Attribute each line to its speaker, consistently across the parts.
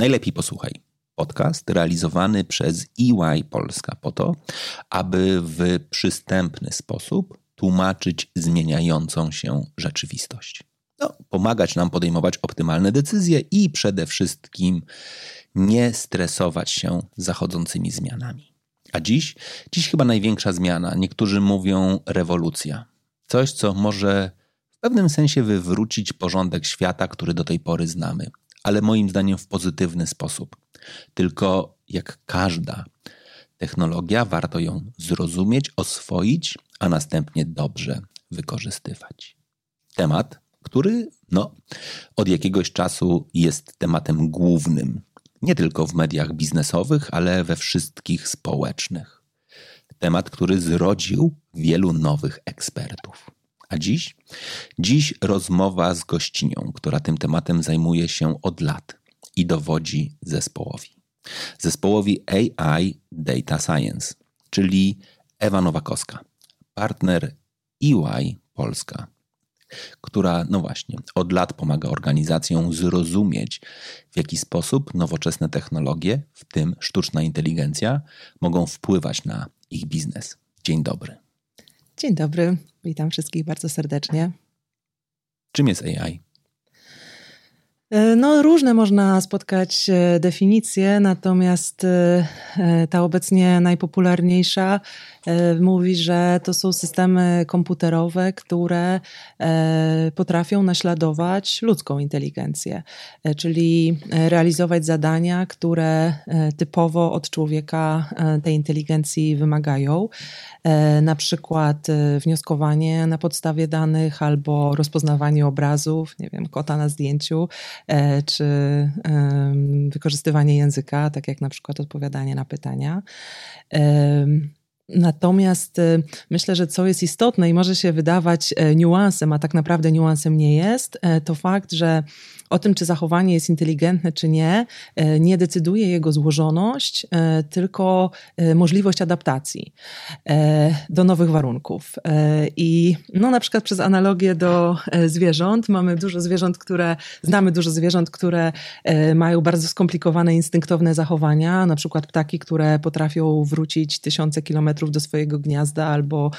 Speaker 1: Najlepiej posłuchaj. Podcast realizowany przez EY Polska po to, aby w przystępny sposób tłumaczyć zmieniającą się rzeczywistość. No, pomagać nam podejmować optymalne decyzje i przede wszystkim nie stresować się zachodzącymi zmianami. A dziś, dziś chyba największa zmiana. Niektórzy mówią rewolucja. Coś, co może w pewnym sensie wywrócić porządek świata, który do tej pory znamy, ale moim zdaniem w pozytywny sposób. Tylko jak każda technologia, warto ją zrozumieć, oswoić, a następnie dobrze wykorzystywać. Temat, który no, od jakiegoś czasu jest tematem głównym nie tylko w mediach biznesowych, ale we wszystkich społecznych. Temat, który zrodził wielu nowych ekspertów. A dziś? Dziś rozmowa z gościnią, która tym tematem zajmuje się od lat i dowodzi zespołowi. Zespołowi AI Data Science, czyli Ewa Nowakowska, partner EY Polska, która, no właśnie, od lat pomaga organizacjom zrozumieć, w jaki sposób nowoczesne technologie, w tym sztuczna inteligencja, mogą wpływać na ich biznes. Dzień dobry.
Speaker 2: Dzień dobry, witam wszystkich bardzo serdecznie.
Speaker 1: Czym jest AI?
Speaker 2: E, no, różne można spotkać e, definicje, natomiast e, ta obecnie najpopularniejsza mówi, że to są systemy komputerowe, które potrafią naśladować ludzką inteligencję, czyli realizować zadania, które typowo od człowieka tej inteligencji wymagają. Na przykład wnioskowanie na podstawie danych albo rozpoznawanie obrazów, nie wiem, kota na zdjęciu E, czy wykorzystywanie języka, tak jak na przykład odpowiadanie na pytania. Natomiast e, myślę, że co jest istotne i może się wydawać e, niuansem, a tak naprawdę niuansem nie jest, to fakt, że o tym, czy zachowanie jest inteligentne, czy nie, e, nie decyduje jego złożoność, e, tylko e, możliwość adaptacji do nowych warunków. I no, na przykład przez analogię do zwierząt, mamy dużo zwierząt, które, znamy dużo zwierząt, które mają bardzo skomplikowane, instynktowne zachowania, na przykład ptaki, które potrafią wrócić tysiące kilometrów do swojego gniazda, albo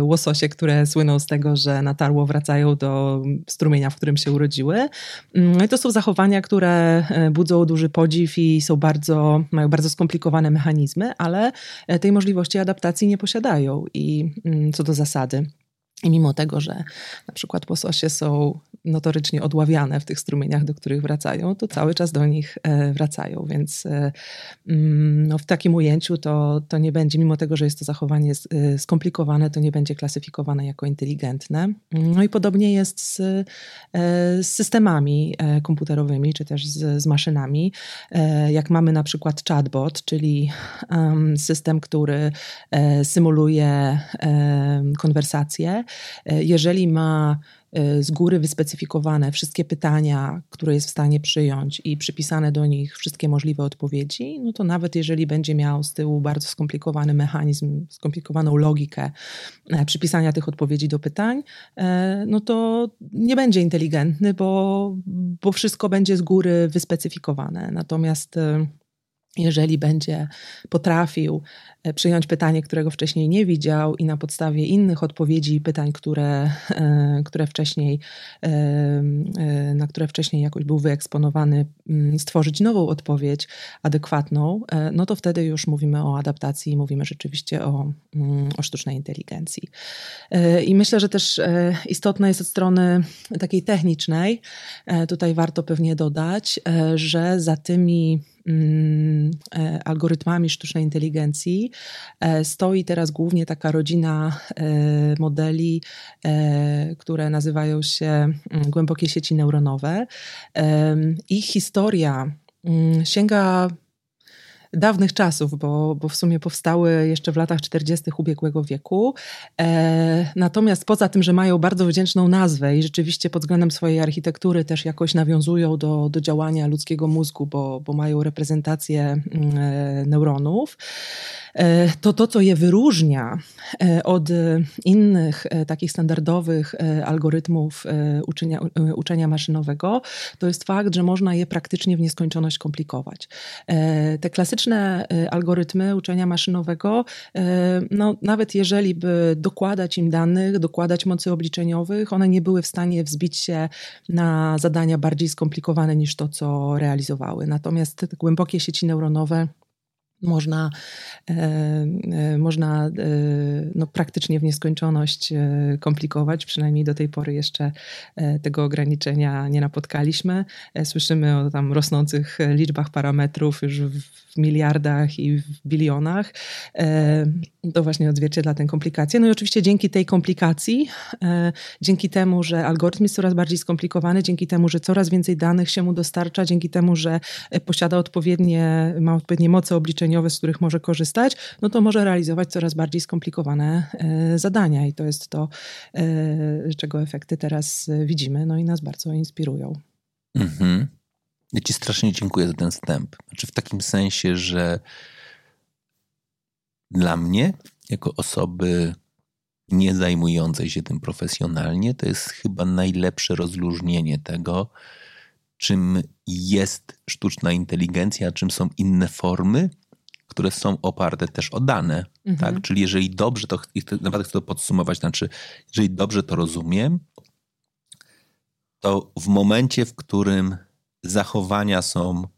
Speaker 2: łososie, które słyną z tego, że na tarło wracają do strumienia, w którym się urodziły. No i to są zachowania, które e, budzą duży podziw i są bardzo, mają bardzo skomplikowane mechanizmy, ale e, tej możliwości adaptacji nie posiadają i mm, co do zasady. I mimo tego, że na przykład łososie są notorycznie odławiane w tych strumieniach, do których wracają, to cały czas do nich e, wracają. Więc e, mm, no, w takim ujęciu to, to nie będzie, mimo tego, że jest to zachowanie e, skomplikowane, to nie będzie klasyfikowane jako inteligentne. No i podobnie jest z, z systemami komputerowymi, czy też z, z, maszynami. Jak mamy na przykład chatbot, czyli system, który symuluje konwersację, jeżeli ma e, z góry wyspecyfikowane wszystkie pytania, które jest w stanie przyjąć i przypisane do nich wszystkie możliwe odpowiedzi, no to nawet jeżeli będzie miał z tyłu bardzo skomplikowany mechanizm, skomplikowaną logikę e, przypisania tych odpowiedzi do pytań, e, no to nie będzie inteligentny, bo, bo wszystko będzie z góry wyspecyfikowane. Natomiast jeżeli będzie potrafił e, przyjąć pytanie, którego wcześniej nie widział i na podstawie innych odpowiedzi i pytań, które, e, które wcześniej, e, na które wcześniej jakoś był wyeksponowany, mm, stworzyć nową odpowiedź adekwatną, no to wtedy już mówimy o adaptacji i mówimy rzeczywiście o, mm, o sztucznej inteligencji. I myślę, że też istotne jest od strony takiej technicznej, tutaj warto pewnie dodać, że za tymi algorytmami sztucznej inteligencji e, stoi teraz głównie taka rodzina e, modeli, które nazywają się mm, głębokie sieci neuronowe. Ich historia mm, sięga dawnych czasów, bo, bo w sumie powstały jeszcze w latach 40. ubiegłego wieku. E, natomiast poza tym, że mają bardzo wdzięczną nazwę i rzeczywiście pod względem swojej architektury też jakoś nawiązują do, do działania ludzkiego mózgu, bo, bo mają reprezentację mm, e, neuronów, e, to to, co je wyróżnia e, od innych e, takich standardowych e, algorytmów uczenia, uczenia maszynowego, to jest fakt, że można je praktycznie w nieskończoność komplikować. Te klasyczne algorytmy uczenia maszynowego, no, nawet jeżeli by dokładać im danych, dokładać mocy obliczeniowych, one nie były w stanie wzbić się na zadania bardziej skomplikowane niż to, co realizowały. Natomiast te głębokie sieci neuronowe można, e, e, można e, no, praktycznie w nieskończoność komplikować. Przynajmniej do tej pory jeszcze tego ograniczenia nie napotkaliśmy. Słyszymy o tam rosnących liczbach parametrów już w miliardach i w bilionach. To właśnie odzwierciedla tę komplikację. No i oczywiście dzięki tej komplikacji, dzięki temu, że algorytm jest coraz bardziej skomplikowany, dzięki temu, że coraz więcej danych się mu dostarcza, dzięki temu, że posiada odpowiednie, ma odpowiednie moce obliczeniowe, z których może korzystać, no to może realizować coraz bardziej skomplikowane e, zadania i to jest to, e, czego efekty teraz widzimy, no i nas bardzo inspirują. Mhm.
Speaker 1: Ja Ci strasznie dziękuję za ten wstęp. Znaczy w takim sensie, że dla mnie, jako osoby nie zajmującej się tym profesjonalnie, to jest chyba najlepsze rozluźnienie tego, czym jest sztuczna inteligencja, a czym są inne formy które są oparte też o dane. Mhm. Tak? Czyli jeżeli dobrze to, naprawdę chcę to podsumować, znaczy, jeżeli dobrze to rozumiem, to w momencie, w którym zachowania są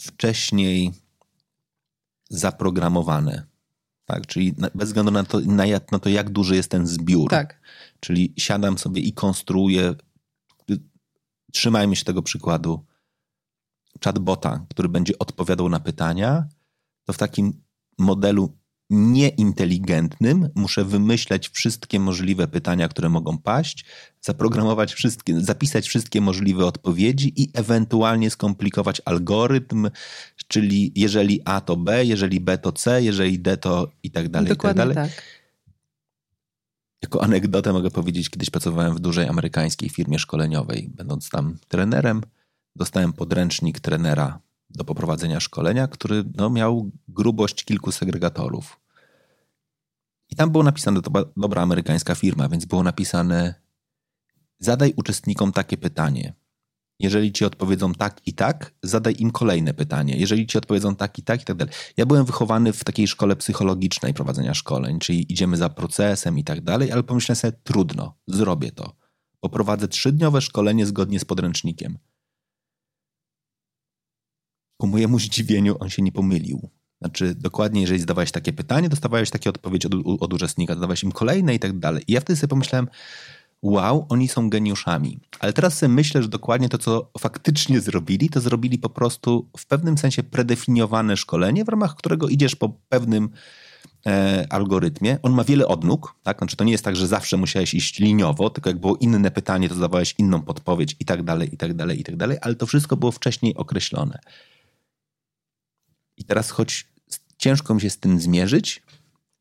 Speaker 1: wcześniej zaprogramowane, tak? czyli bez względu na to, na, na to, jak duży jest ten zbiór. Tak. Czyli siadam sobie i konstruuję, trzymajmy się tego przykładu, chatbota, który będzie odpowiadał na pytania, to w takim modelu nieinteligentnym muszę wymyśleć wszystkie możliwe pytania, które mogą paść, zaprogramować wszystkie, zapisać wszystkie możliwe odpowiedzi i ewentualnie skomplikować algorytm, czyli jeżeli A to B, jeżeli B to C, jeżeli D to i tak dalej.
Speaker 2: Dokładnie
Speaker 1: i tak.
Speaker 2: Dalej. tak.
Speaker 1: Jako anegdotę mogę powiedzieć, kiedyś pracowałem w dużej amerykańskiej firmie szkoleniowej. Będąc tam trenerem, dostałem podręcznik trenera do poprowadzenia szkolenia, który no, miał grubość kilku segregatorów. I tam było napisane, to była dobra amerykańska firma, więc było napisane: zadaj uczestnikom takie pytanie. Jeżeli ci odpowiedzą tak i tak, zadaj im kolejne pytanie. Jeżeli ci odpowiedzą tak i tak i tak dalej. Ja byłem wychowany w takiej szkole psychologicznej prowadzenia szkoleń, czyli idziemy za procesem i tak dalej, ale pomyślałem sobie, trudno, zrobię to. Poprowadzę trzydniowe szkolenie zgodnie z podręcznikiem. Ku mojemu zdziwieniu on się nie pomylił. Znaczy, dokładnie, jeżeli zadawałeś takie pytanie, dostawałeś takie odpowiedzi od, od uczestnika, zadawałeś im kolejne i tak dalej. I ja wtedy sobie pomyślałem, wow, oni są geniuszami. Ale teraz sobie myślę, że dokładnie to, co faktycznie zrobili, to zrobili po prostu w pewnym sensie predefiniowane szkolenie, w ramach którego idziesz po pewnym e, algorytmie. On ma wiele odnóg, tak? Znaczy, to nie jest tak, że zawsze musiałeś iść liniowo, tylko jak było inne pytanie, to zadawałeś inną podpowiedź i tak dalej, i tak dalej, i tak dalej, ale to wszystko było wcześniej określone. I teraz, choć ciężko mi się z tym zmierzyć,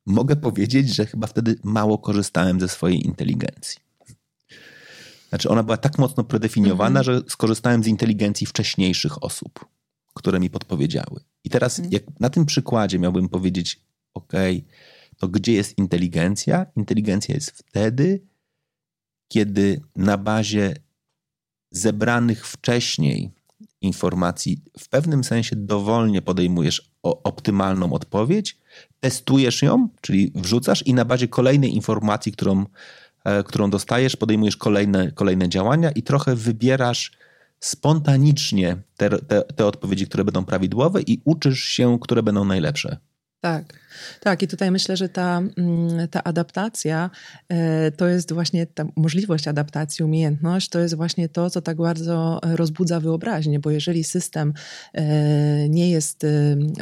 Speaker 1: mogę powiedzieć, że chyba wtedy mało korzystałem ze swojej inteligencji. Znaczy, ona była tak mocno predefiniowana, -hmm. że skorzystałem z inteligencji wcześniejszych osób, które mi podpowiedziały. I teraz, mm. jak na tym przykładzie miałbym powiedzieć, OK, to gdzie jest inteligencja? Inteligencja jest wtedy, kiedy na bazie zebranych wcześniej informacji w pewnym sensie dowolnie podejmujesz optymalną odpowiedź, testujesz ją, czyli wrzucasz i na bazie kolejnej informacji, którą, e, którą dostajesz, podejmujesz kolejne, kolejne działania i trochę wybierasz spontanicznie te, te, te odpowiedzi, które będą prawidłowe i uczysz się, które będą najlepsze.
Speaker 2: Tak, tak. I tutaj myślę, że ta, mm, ta adaptacja e, to jest właśnie ta możliwość adaptacji, umiejętność, to jest właśnie to, co tak bardzo rozbudza wyobraźnię, bo jeżeli system e, nie jest e,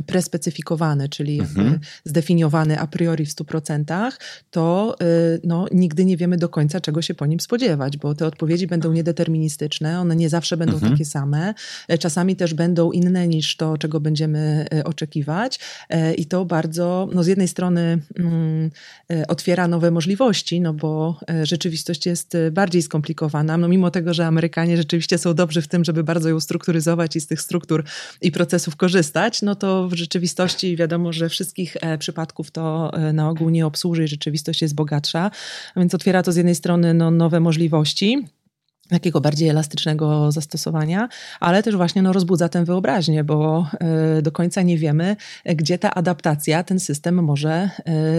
Speaker 2: prespecyfikowany, czyli mhm. zdefiniowany a priori w 100%, to no, nigdy nie wiemy do końca, czego się po nim spodziewać, bo te odpowiedzi będą niedeterministyczne, one nie zawsze będą mhm. takie same, czasami też będą inne niż to, czego będziemy oczekiwać i to bardzo, no z jednej strony mm, e, otwiera nowe możliwości, no bo e, rzeczywistość jest e, bardziej skomplikowana, no mimo tego, że Amerykanie rzeczywiście są dobrzy w tym, żeby bardzo ją strukturyzować i z tych struktur i procesów korzystać, no to w rzeczywistości wiadomo, że wszystkich przypadków to na ogół nie obsłuży i rzeczywistość jest bogatsza, więc otwiera to z jednej strony no, nowe możliwości, takiego bardziej elastycznego zastosowania, ale też właśnie no, rozbudza tę wyobraźnię, bo y, do końca nie wiemy, gdzie ta adaptacja ten system może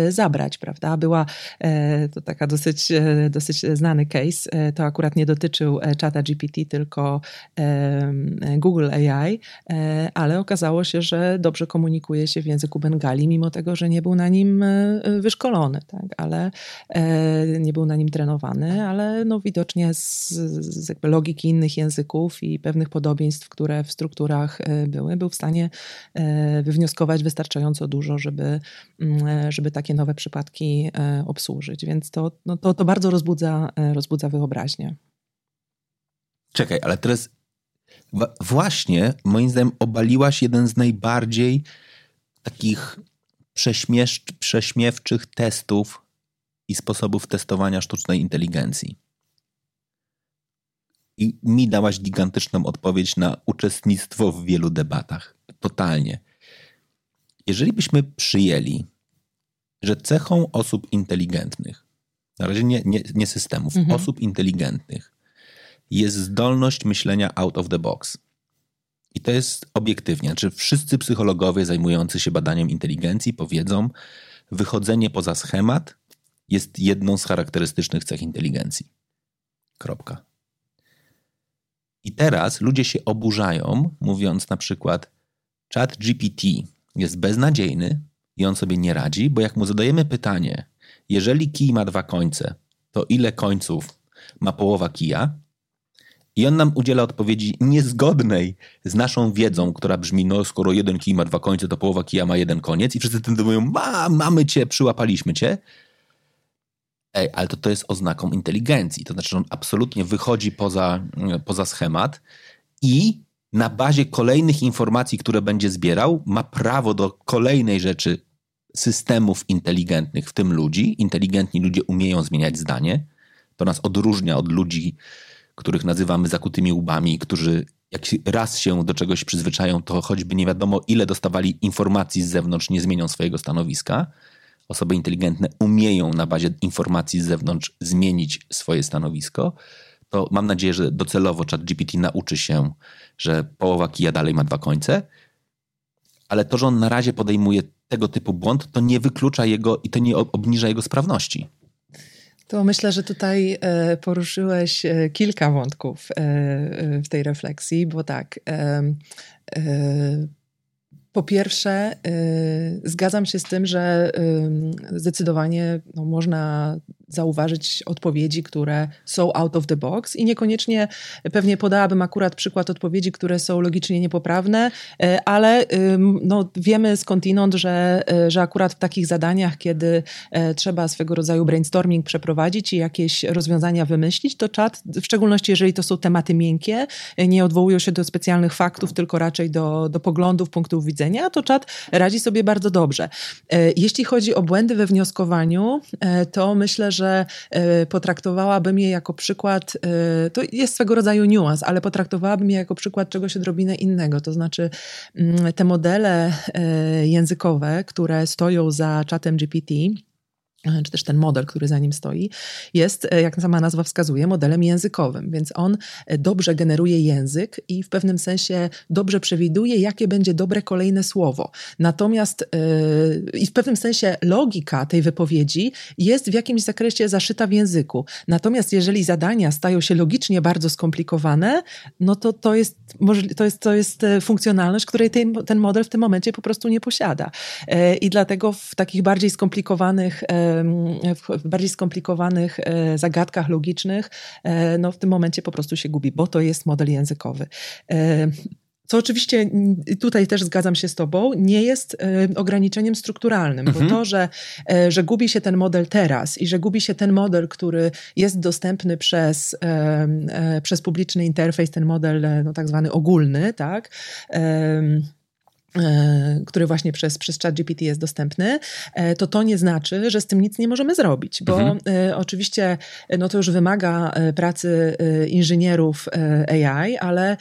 Speaker 2: y, zabrać, prawda? Była y, to taka dosyć, dosyć znany case, to akurat nie dotyczył czata GPT, tylko Google AI, ale okazało się, że dobrze komunikuje się w języku bengali, mimo tego, że nie był na nim wyszkolony, tak? ale nie był na nim trenowany, ale no, widocznie z z jakby logiki innych języków i pewnych podobieństw, które w strukturach e, były, był w stanie e, wywnioskować wystarczająco dużo, żeby, mm, e, żeby takie nowe przypadki obsłużyć. Więc to, no to, to bardzo rozbudza, rozbudza wyobraźnię.
Speaker 1: Czekaj, ale teraz właśnie moim zdaniem obaliłaś jeden z najbardziej takich prześmiewczych testów i sposobów testowania sztucznej inteligencji i mi dałaś gigantyczną odpowiedź na uczestnictwo w wielu debatach. Totalnie. Jeżeli byśmy przyjęli, że cechą osób inteligentnych, na razie nie, nie, nie systemów, mhm. osób inteligentnych, jest zdolność myślenia out of the box. I to jest obiektywnie. Znaczy, wszyscy psychologowie zajmujący się badaniem inteligencji powiedzą, wychodzenie poza schemat jest jedną z charakterystycznych cech inteligencji. Kropka. I teraz ludzie się oburzają, mówiąc na przykład, chat GPT jest beznadziejny i on sobie nie radzi, bo jak mu zadajemy pytanie, jeżeli kij ma dwa końce, to ile końców ma połowa kija? I on nam udziela odpowiedzi niezgodnej z naszą wiedzą, która brzmi, no skoro jeden kij ma dwa końce, to połowa kija ma jeden koniec i wszyscy tym mówią, ma, mamy cię, przyłapaliśmy cię. Ej, ale to, to jest oznaką inteligencji. To znaczy, że on absolutnie wychodzi poza, poza schemat i na bazie kolejnych informacji, które będzie zbierał, ma prawo do kolejnej rzeczy systemów inteligentnych, w tym ludzi. Inteligentni ludzie umieją zmieniać zdanie. To nas odróżnia od ludzi, których nazywamy zakutymi łbami, którzy jak raz się do czegoś przyzwyczają, to choćby nie wiadomo ile dostawali informacji z zewnątrz, nie zmienią swojego stanowiska osoby inteligentne umieją na bazie informacji z zewnątrz zmienić swoje stanowisko, to mam nadzieję, że docelowo ChatGPT nauczy się, że połowa kija dalej ma dwa końce, ale to, że on na razie podejmuje tego typu błąd, to nie wyklucza jego i to nie obniża jego sprawności.
Speaker 2: To myślę, że tutaj e, poruszyłeś e, kilka wątków e, w tej refleksji, bo tak po pierwsze, y, zgadzam się z tym, że y, zdecydowanie no, można zauważyć odpowiedzi, które są out of the box i niekoniecznie pewnie podałabym akurat przykład odpowiedzi, które są logicznie niepoprawne, y, ale no, wiemy skądinąd, że, że akurat w takich zadaniach, kiedy trzeba swego rodzaju brainstorming przeprowadzić i jakieś rozwiązania wymyślić, to czat, w szczególności jeżeli to są tematy miękkie, nie odwołują się do specjalnych faktów, tylko raczej do, do poglądów, punktów widzenia, widzenia, to czat radzi sobie bardzo dobrze. E, jeśli chodzi o błędy we wnioskowaniu, e, to myślę, że e, potraktowałabym je jako przykład, to jest swego rodzaju niuans, ale potraktowałabym je jako przykład czegoś odrobinę innego. To znaczy mm, te modele językowe, które stoją za czatem GPT, czy też ten model, który za nim stoi, jest, e, jak sama nazwa wskazuje, modelem językowym, więc on e, dobrze generuje język i w pewnym sensie dobrze przewiduje, jakie będzie dobre kolejne słowo. Natomiast yy, i w pewnym sensie logika tej wypowiedzi jest w jakimś zakresie zaszyta w języku. Natomiast jeżeli zadania stają się logicznie bardzo skomplikowane, no to to jest, to jest, to jest funkcjonalność, której ten, ten model w tym momencie po prostu nie posiada. Yy, I dlatego w takich bardziej skomplikowanych yy, w bardziej skomplikowanych e, zagadkach logicznych, e, no w tym momencie po prostu się gubi, bo to jest model językowy. E, co oczywiście tutaj też zgadzam się z Tobą, nie jest ograniczeniem strukturalnym, mhm. bo to, że, że gubi się ten model teraz i że gubi się ten model, który jest dostępny przez, przez publiczny interfejs, ten model no, tak zwany ogólny, tak który właśnie przez, przez ChatGPT jest dostępny, e, to to nie znaczy, że z tym nic nie możemy zrobić, bo mhm. E, oczywiście no to już wymaga pracy inżynierów AI, ale,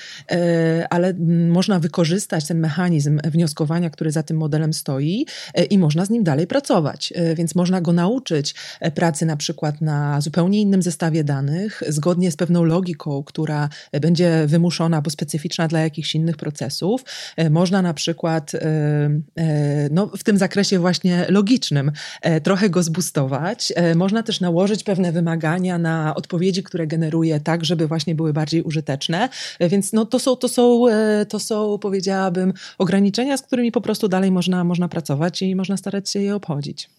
Speaker 2: ale można wykorzystać ten mechanizm wnioskowania, który za tym modelem stoi i można z nim dalej pracować. Więc można go nauczyć pracy na przykład na zupełnie innym zestawie danych, zgodnie z pewną logiką, która będzie wymuszona, bo specyficzna dla jakichś innych procesów. Można na przykład przykład y, y, no, w tym zakresie właśnie logicznym e, trochę go zbustować. E, można też nałożyć pewne wymagania na odpowiedzi, które generuje tak, żeby właśnie były bardziej użyteczne. E, więc no, to, są, to, są, to są, powiedziałabym, ograniczenia, z którymi po prostu dalej można, można pracować i można starać się je obchodzić.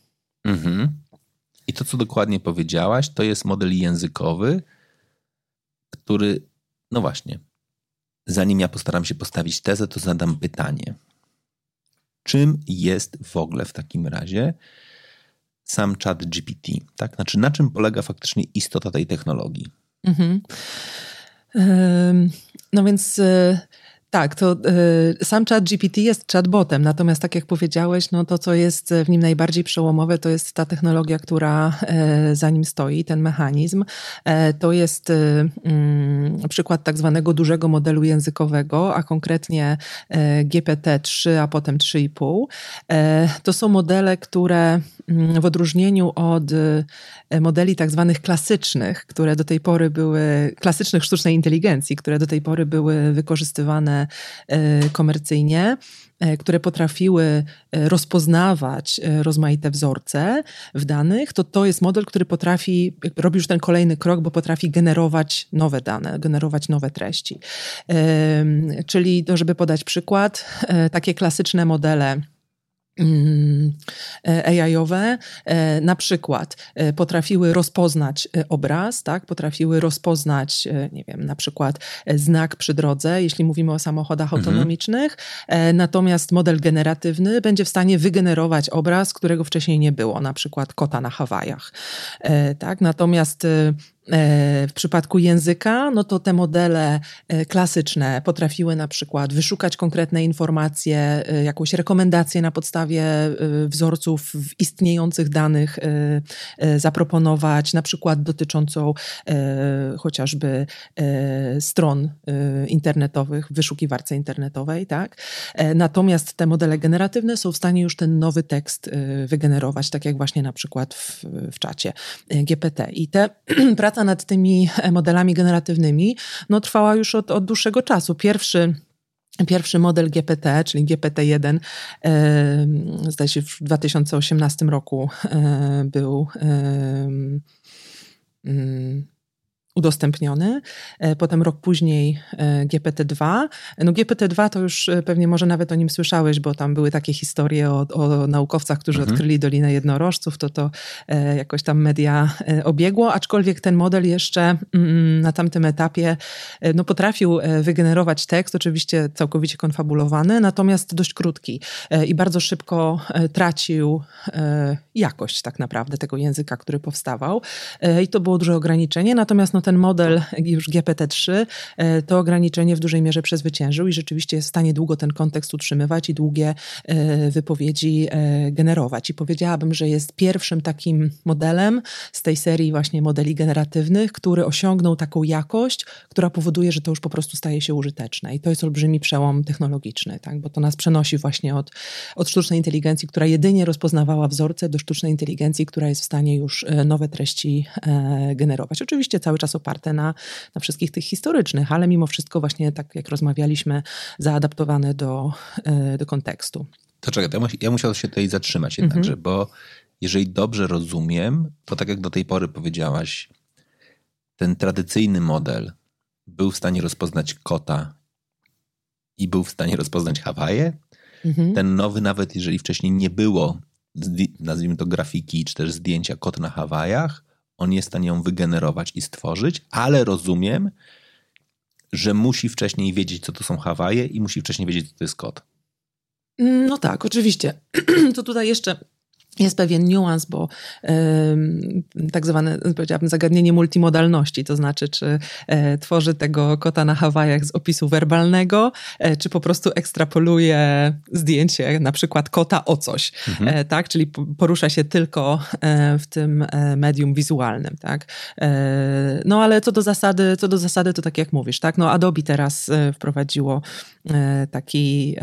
Speaker 2: Mhm.
Speaker 1: I to, co dokładnie powiedziałaś, to jest model językowy, który, no właśnie, zanim ja postaram się postawić tezę, to zadam pytanie czym jest w ogóle w takim razie sam chat GPT? Tak? Znaczy, na czym polega faktycznie istota tej technologii? Mhm.
Speaker 2: No więc e, tak, to y, sam chat GPT jest chatbotem, natomiast tak jak powiedziałeś, no to co jest w nim najbardziej przełomowe, to jest ta technologia, która y, za nim stoi, ten mechanizm. Y, to jest przykład tak zwanego dużego modelu językowego, a konkretnie GPT-3, a potem 3,5. To są modele, które mm, w odróżnieniu od modeli tak zwanych klasycznych, które do tej pory były, klasycznych sztucznej inteligencji, które do tej pory były wykorzystywane E, komercyjnie, e, które potrafiły e, rozpoznawać rozmaite wzorce w danych, to to jest model, który potrafi, robi już ten kolejny krok, bo potrafi generować nowe dane, generować nowe treści. Czyli, żeby podać przykład, takie klasyczne modele, AI-owe e, na przykład e, potrafiły rozpoznać obraz, tak? potrafiły rozpoznać, nie wiem, na przykład znak przy drodze, jeśli mówimy o samochodach mhm. autonomicznych, natomiast model generatywny będzie w stanie wygenerować obraz, którego wcześniej nie było, na przykład kota na Hawajach. Tak? Natomiast E, w przypadku języka, no to te modele e, klasyczne potrafiły na przykład wyszukać konkretne informacje, e, jakąś rekomendację na podstawie wzorców w istniejących danych zaproponować, na przykład dotyczącą chociażby stron internetowych wyszukiwarce internetowej, tak? Natomiast te modele generatywne są w stanie już ten nowy tekst wygenerować, tak jak właśnie na przykład w, w czacie GPT. I te praca praca nad tymi e, modelami generatywnymi no, trwała już od, od dłuższego czasu. Pierwszy Pierwszy model GPT, czyli GPT-1, e, zdaje się w 2018 roku e, był mm, udostępniony. E, potem rok później e, GPT-2. No GPT-2 to już e, pewnie może nawet o nim słyszałeś, bo tam były takie historie o, o naukowcach, którzy mhm. odkryli Dolinę Jednorożców, to to jakoś tam media obiegło, aczkolwiek ten model jeszcze mm, na tamtym etapie no, potrafił wygenerować tekst, oczywiście całkowicie konfabulowany, natomiast dość krótki i bardzo szybko tracił jakość tak naprawdę tego języka, który powstawał i to było duże ograniczenie, natomiast no, ten model już GPT-3 to ograniczenie w dużej mierze przezwyciężył i rzeczywiście jest w stanie długo ten kontekst utrzymywać i długie wypowiedzi generować. I powiedziałabym, że jest pierwszym takim modelem z tej serii właśnie modeli generatywnych, który osiągnął taką jakość, która powoduje, że to już po prostu staje się użyteczne. I to jest olbrzymi przełom technologiczny, tak? bo to nas przenosi właśnie od, od sztucznej inteligencji, która jedynie rozpoznawała wzorce, do sztucznej inteligencji, która jest w stanie już e, nowe treści e, generować. Oczywiście cały czas oparte na, na wszystkich tych historycznych, ale mimo wszystko właśnie tak jak rozmawialiśmy, zaadaptowane do, e, do kontekstu.
Speaker 1: To czekaj, ja musiał się tutaj zatrzymać jednakże, mhm. bo jeżeli dobrze rozumiem, to tak jak do tej pory powiedziałaś, ten tradycyjny model był w stanie rozpoznać kota i był w stanie rozpoznać Hawaje. Mhm. Ten nowy, nawet jeżeli wcześniej nie było, nazwijmy to grafiki, czy też zdjęcia kot na Hawajach, on jest w stanie ją wygenerować i stworzyć, ale rozumiem, że musi wcześniej wiedzieć, co to są Hawaje i musi wcześniej wiedzieć, co to jest kot.
Speaker 2: No tak, oczywiście. To tutaj jeszcze jest pewien niuans, bo y, tak zwane, powiedziałabym, zagadnienie multimodalności, to znaczy, czy e, tworzy tego kota na Hawajach z opisu werbalnego, e, czy po prostu ekstrapoluje zdjęcie, na przykład kota o coś, mhm. e, tak? Czyli porusza się tylko w tym medium wizualnym, tak? No ale co do zasady, co do zasady, to tak jak mówisz, tak? No Adobe teraz wprowadziło taki,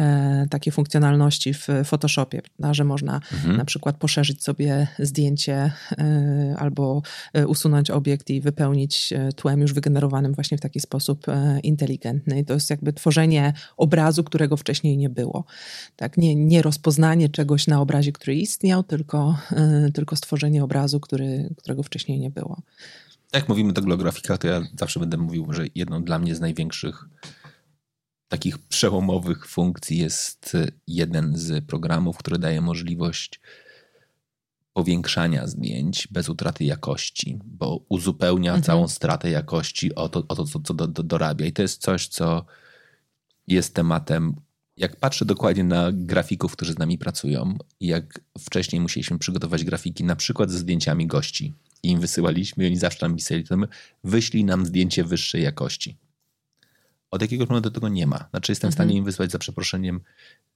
Speaker 2: takie funkcjonalności w Photoshopie, prawda? że można mhm. na przykład poszerzyć sobie zdjęcie e, albo e, usunąć obiekt i wypełnić e, tłem już wygenerowanym właśnie w taki sposób inteligentny. I to jest jakby tworzenie obrazu, którego wcześniej nie było. Tak? Nie, nie rozpoznanie czegoś na obrazie, który istniał, tylko, tylko stworzenie obrazu, który, którego wcześniej nie było.
Speaker 1: Jak mówimy tego o grafikach, to ja zawsze będę mówił, że jedną dla mnie z największych takich przełomowych funkcji jest jeden z programów, który daje możliwość powiększania zdjęć bez utraty jakości, bo uzupełnia mhm. całą stratę jakości o to, o to co, co do, do, dorabia. I to jest coś, co jest tematem. Jak patrzę dokładnie na grafików, którzy z nami pracują, i jak wcześniej musieliśmy przygotować grafiki, na przykład ze zdjęciami gości, i im wysyłaliśmy, i oni zawsze nam pisali, wyślij nam zdjęcie wyższej jakości. Od jakiegoś momentu tego nie ma. Znaczy, jestem mhm. w stanie mhm. im wysłać za przeproszeniem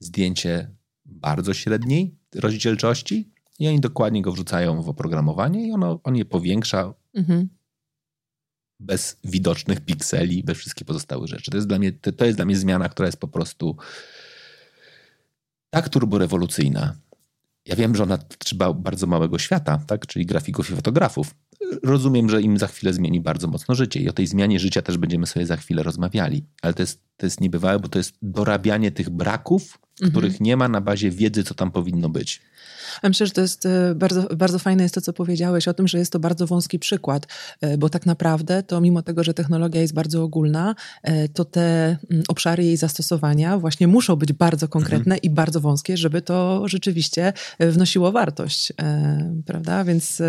Speaker 1: zdjęcie bardzo średniej rozdzielczości, i oni dokładnie go wrzucają w oprogramowanie i ono, on je powiększa mhm. bez widocznych pikseli, bez wszystkich pozostałych rzeczy. To jest, dla mnie, to, to jest dla mnie zmiana, która jest po prostu tak turborewolucyjna. Ja wiem, że ona trzeba bardzo małego świata, tak? czyli grafików i fotografów. Rozumiem, że im za chwilę zmieni bardzo mocno życie i o tej zmianie życia też będziemy sobie za chwilę rozmawiali. Ale to jest, to jest niebywałe, bo to jest dorabianie tych braków, mhm. których nie ma na bazie wiedzy, co tam powinno być.
Speaker 2: Ja myślę, że to jest e, bardzo, bardzo fajne jest to, co powiedziałeś o tym, że jest to bardzo wąski przykład, e, bo tak naprawdę to mimo tego, że technologia jest bardzo ogólna, e, to te obszary jej zastosowania właśnie muszą być bardzo konkretne mhm. i bardzo wąskie, żeby to rzeczywiście wnosiło wartość, prawda? Więc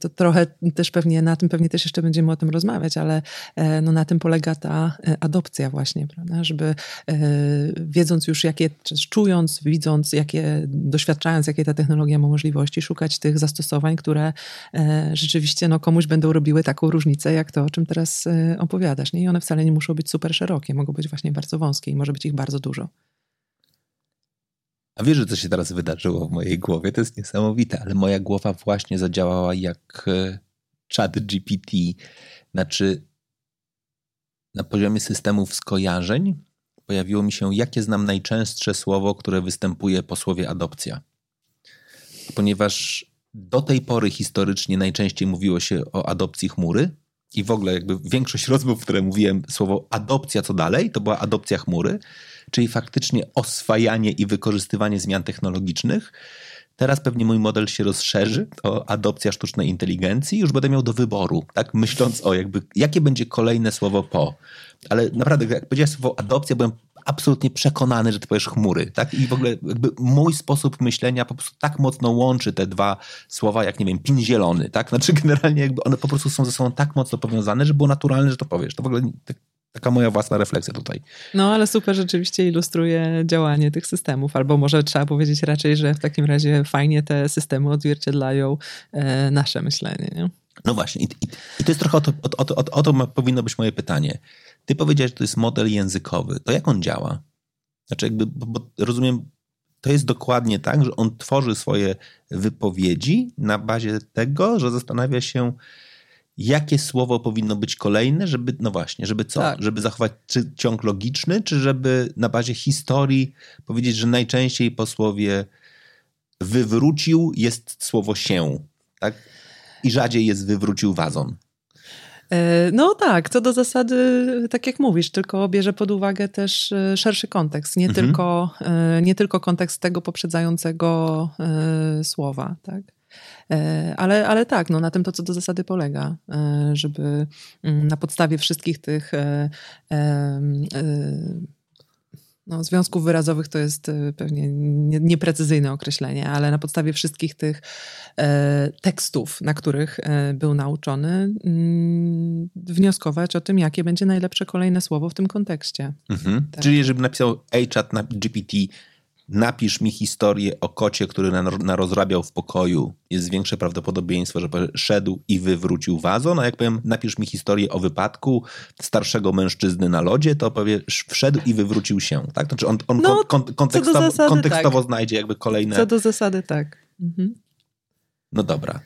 Speaker 2: to trochę też pewnie na tym, pewnie też jeszcze będziemy o tym rozmawiać, ale no na tym polega ta adopcja właśnie, prawda? Żeby wiedząc już jakie, czy czując, widząc jakie doświadczając, jakie ta technologia ma możliwości, szukać tych zastosowań, które e, rzeczywiście no, komuś będą robiły taką różnicę, jak to, o czym teraz e, opowiadasz. Nie? I one wcale nie muszą być super szerokie, mogą być właśnie bardzo wąskie i może być ich bardzo dużo.
Speaker 1: A wiesz, że co się teraz wydarzyło w mojej głowie? To jest niesamowite, ale moja głowa właśnie zadziałała jak e, chat GPT. Znaczy, na poziomie systemów skojarzeń pojawiło mi się, jakie znam najczęstsze słowo, które występuje po słowie adopcja. Ponieważ do tej pory historycznie najczęściej mówiło się o adopcji chmury i w ogóle jakby większość rozmów, które mówiłem, słowo adopcja co dalej, to była adopcja chmury, czyli faktycznie oswajanie i wykorzystywanie zmian technologicznych. Teraz pewnie mój model się rozszerzy o adopcja sztucznej inteligencji, już będę miał do wyboru, tak? Myśląc o jakby, jakie będzie kolejne słowo po ale naprawdę, jak powiedziałeś słowo adopcja, byłem absolutnie przekonany, że ty powiesz chmury, tak? I w ogóle jakby mój sposób myślenia po prostu tak mocno łączy te dwa słowa, jak nie wiem, pin zielony, tak? Znaczy generalnie jakby one po prostu są ze sobą tak mocno powiązane, że było naturalne, że to powiesz. To w ogóle tak taka moja własna refleksja tutaj.
Speaker 2: No, ale super rzeczywiście ilustruje działanie tych systemów, albo może trzeba powiedzieć raczej, że w takim razie fajnie te systemy odzwierciedlają e, nasze myślenie. Nie?
Speaker 1: No właśnie, i, i, i, to jest trochę o to, o, o, o, o to powinno być moje pytanie. Ty powiedziałeś, że to jest model językowy. To jak on działa? Znaczy, jakby, bo, bo rozumiem, to jest dokładnie tak, że on tworzy swoje wypowiedzi na bazie tego, że zastanawia się, jakie słowo powinno być kolejne, żeby, no właśnie, żeby co? Tak. Żeby zachować czy ciąg logiczny, czy żeby na bazie historii powiedzieć, że najczęściej po słowie wywrócił jest słowo się, tak? I rzadziej jest wywrócił wazon.
Speaker 2: E, no tak, co do zasady, tak jak mówisz, tylko bierze pod uwagę też e, szerszy kontekst, nie, mhm. tylko, e, nie tylko kontekst tego poprzedzającego słowa, tak? Ale, ale tak, no na tym to co do zasady polega, żeby mm, na podstawie wszystkich tych no, związków wyrazowych to jest e, pewnie nieprecyzyjne określenie, ale na podstawie wszystkich tych e, tekstów, na których e, był nauczony, mm, wnioskować o tym, jakie będzie najlepsze kolejne słowo w tym kontekście.
Speaker 1: Mhm. Tak. Czyli żeby napisał A-chat na GPT napisz mi historię o kocie, który narozrabiał w pokoju, jest większe prawdopodobieństwo, że szedł i wywrócił wazon, a jak powiem, napisz mi historię o wypadku starszego mężczyzny na lodzie, to powie, wszedł i wywrócił się, tak? Znaczy on, on no, kon, kontekstowo, zasady, kontekstowo tak. znajdzie jakby kolejne...
Speaker 2: Co do zasady, tak. Mhm.
Speaker 1: No dobra.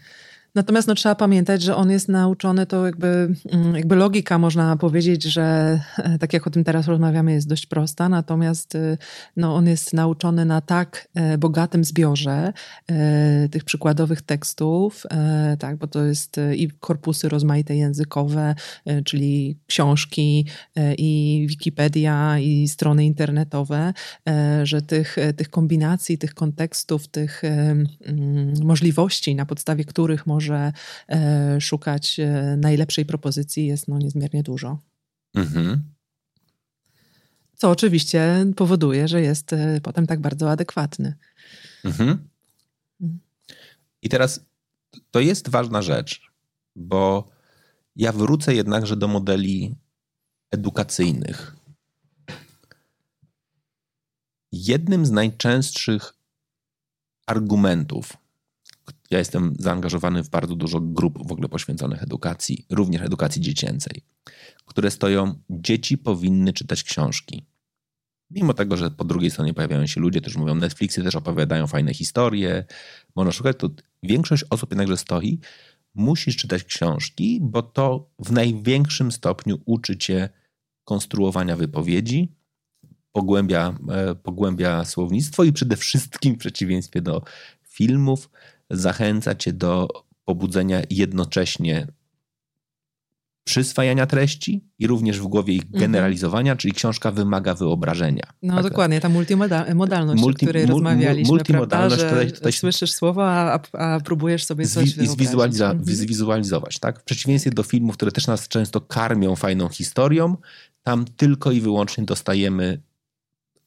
Speaker 2: Natomiast no, trzeba pamiętać, że on jest nauczony, to jakby, mm, jakby logika, można powiedzieć, że e, tak jak o tym teraz rozmawiamy, jest dość prosta, natomiast e, no, on jest nauczony na tak e, bogatym zbiorze tych przykładowych tekstów, tak, bo to jest i korpusy rozmaite językowe, czyli książki, i Wikipedia, i strony internetowe, że tych, tych kombinacji, tych kontekstów, tych mm, możliwości, na podstawie których można może e, szukać e, najlepszej propozycji, jest no niezmiernie dużo. Mhm. Co oczywiście powoduje, że jest e, potem tak bardzo adekwatny. Mhm.
Speaker 1: I teraz to jest ważna rzecz, bo ja wrócę jednakże do modeli edukacyjnych. Jednym z najczęstszych argumentów, ja jestem zaangażowany w bardzo dużo grup w ogóle poświęconych edukacji, również edukacji dziecięcej, które stoją, dzieci powinny czytać książki. Mimo tego, że po drugiej stronie pojawiają się ludzie, którzy mówią, Netflixy też opowiadają fajne historie, można szukać, to większość osób jednakże stoi, musisz czytać książki, bo to w największym stopniu uczy cię konstruowania wypowiedzi, pogłębia, e, pogłębia słownictwo i przede wszystkim w przeciwieństwie do filmów zachęca cię do pobudzenia jednocześnie przyswajania treści i również w głowie ich mhm. generalizowania, czyli książka wymaga wyobrażenia.
Speaker 2: No tak, dokładnie, ta multimodalność, multi, o której rozmawialiśmy, multimodalność, prawda, tutaj, tutaj słyszysz słowo, a, a próbujesz sobie coś zwi,
Speaker 1: zwizualiza, mhm. zwizualizować. Tak? W przeciwieństwie do filmów, które też nas często karmią fajną historią, tam tylko i wyłącznie dostajemy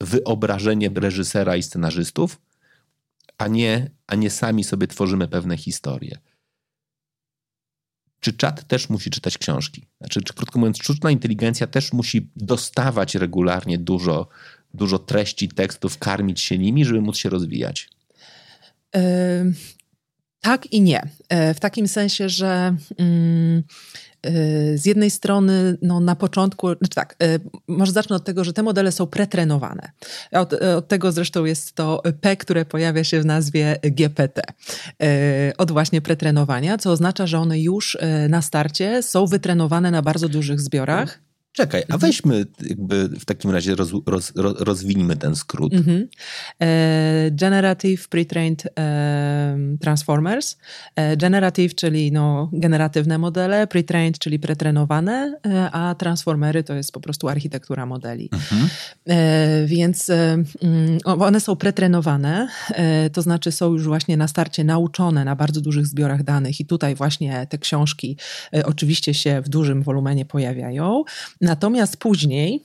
Speaker 1: wyobrażenie reżysera i scenarzystów, a nie, a nie sami sobie tworzymy pewne historie. Czy czat też musi czytać książki? Znaczy, czy krótko mówiąc, sztuczna inteligencja też musi dostawać regularnie dużo, dużo treści, tekstów, karmić się nimi, żeby móc się rozwijać?
Speaker 2: Yy, tak i nie. Yy, w takim sensie, że. Yy, z jednej strony no, na początku, znaczy tak, y, może zacznę od tego, że te modele są pretrenowane. Od, y, od tego zresztą jest to P, które pojawia się w nazwie GPT. Od właśnie pretrenowania, co oznacza, że one już na starcie są wytrenowane na bardzo dużych zbiorach.
Speaker 1: Czekaj, a mhm. weźmy jakby w takim razie roz, roz, rozwiniemy ten skrót. Mhm.
Speaker 2: E, generative Pre-trained e, Transformers. E, generative, czyli no, generatywne modele, pre-trained, czyli pretrenowane, a transformery to jest po prostu architektura modeli. Mhm. Więc mm, one są pretrenowane, to znaczy są już właśnie na starcie nauczone na bardzo dużych zbiorach danych i tutaj właśnie te książki oczywiście się w dużym wolumenie pojawiają. Natomiast później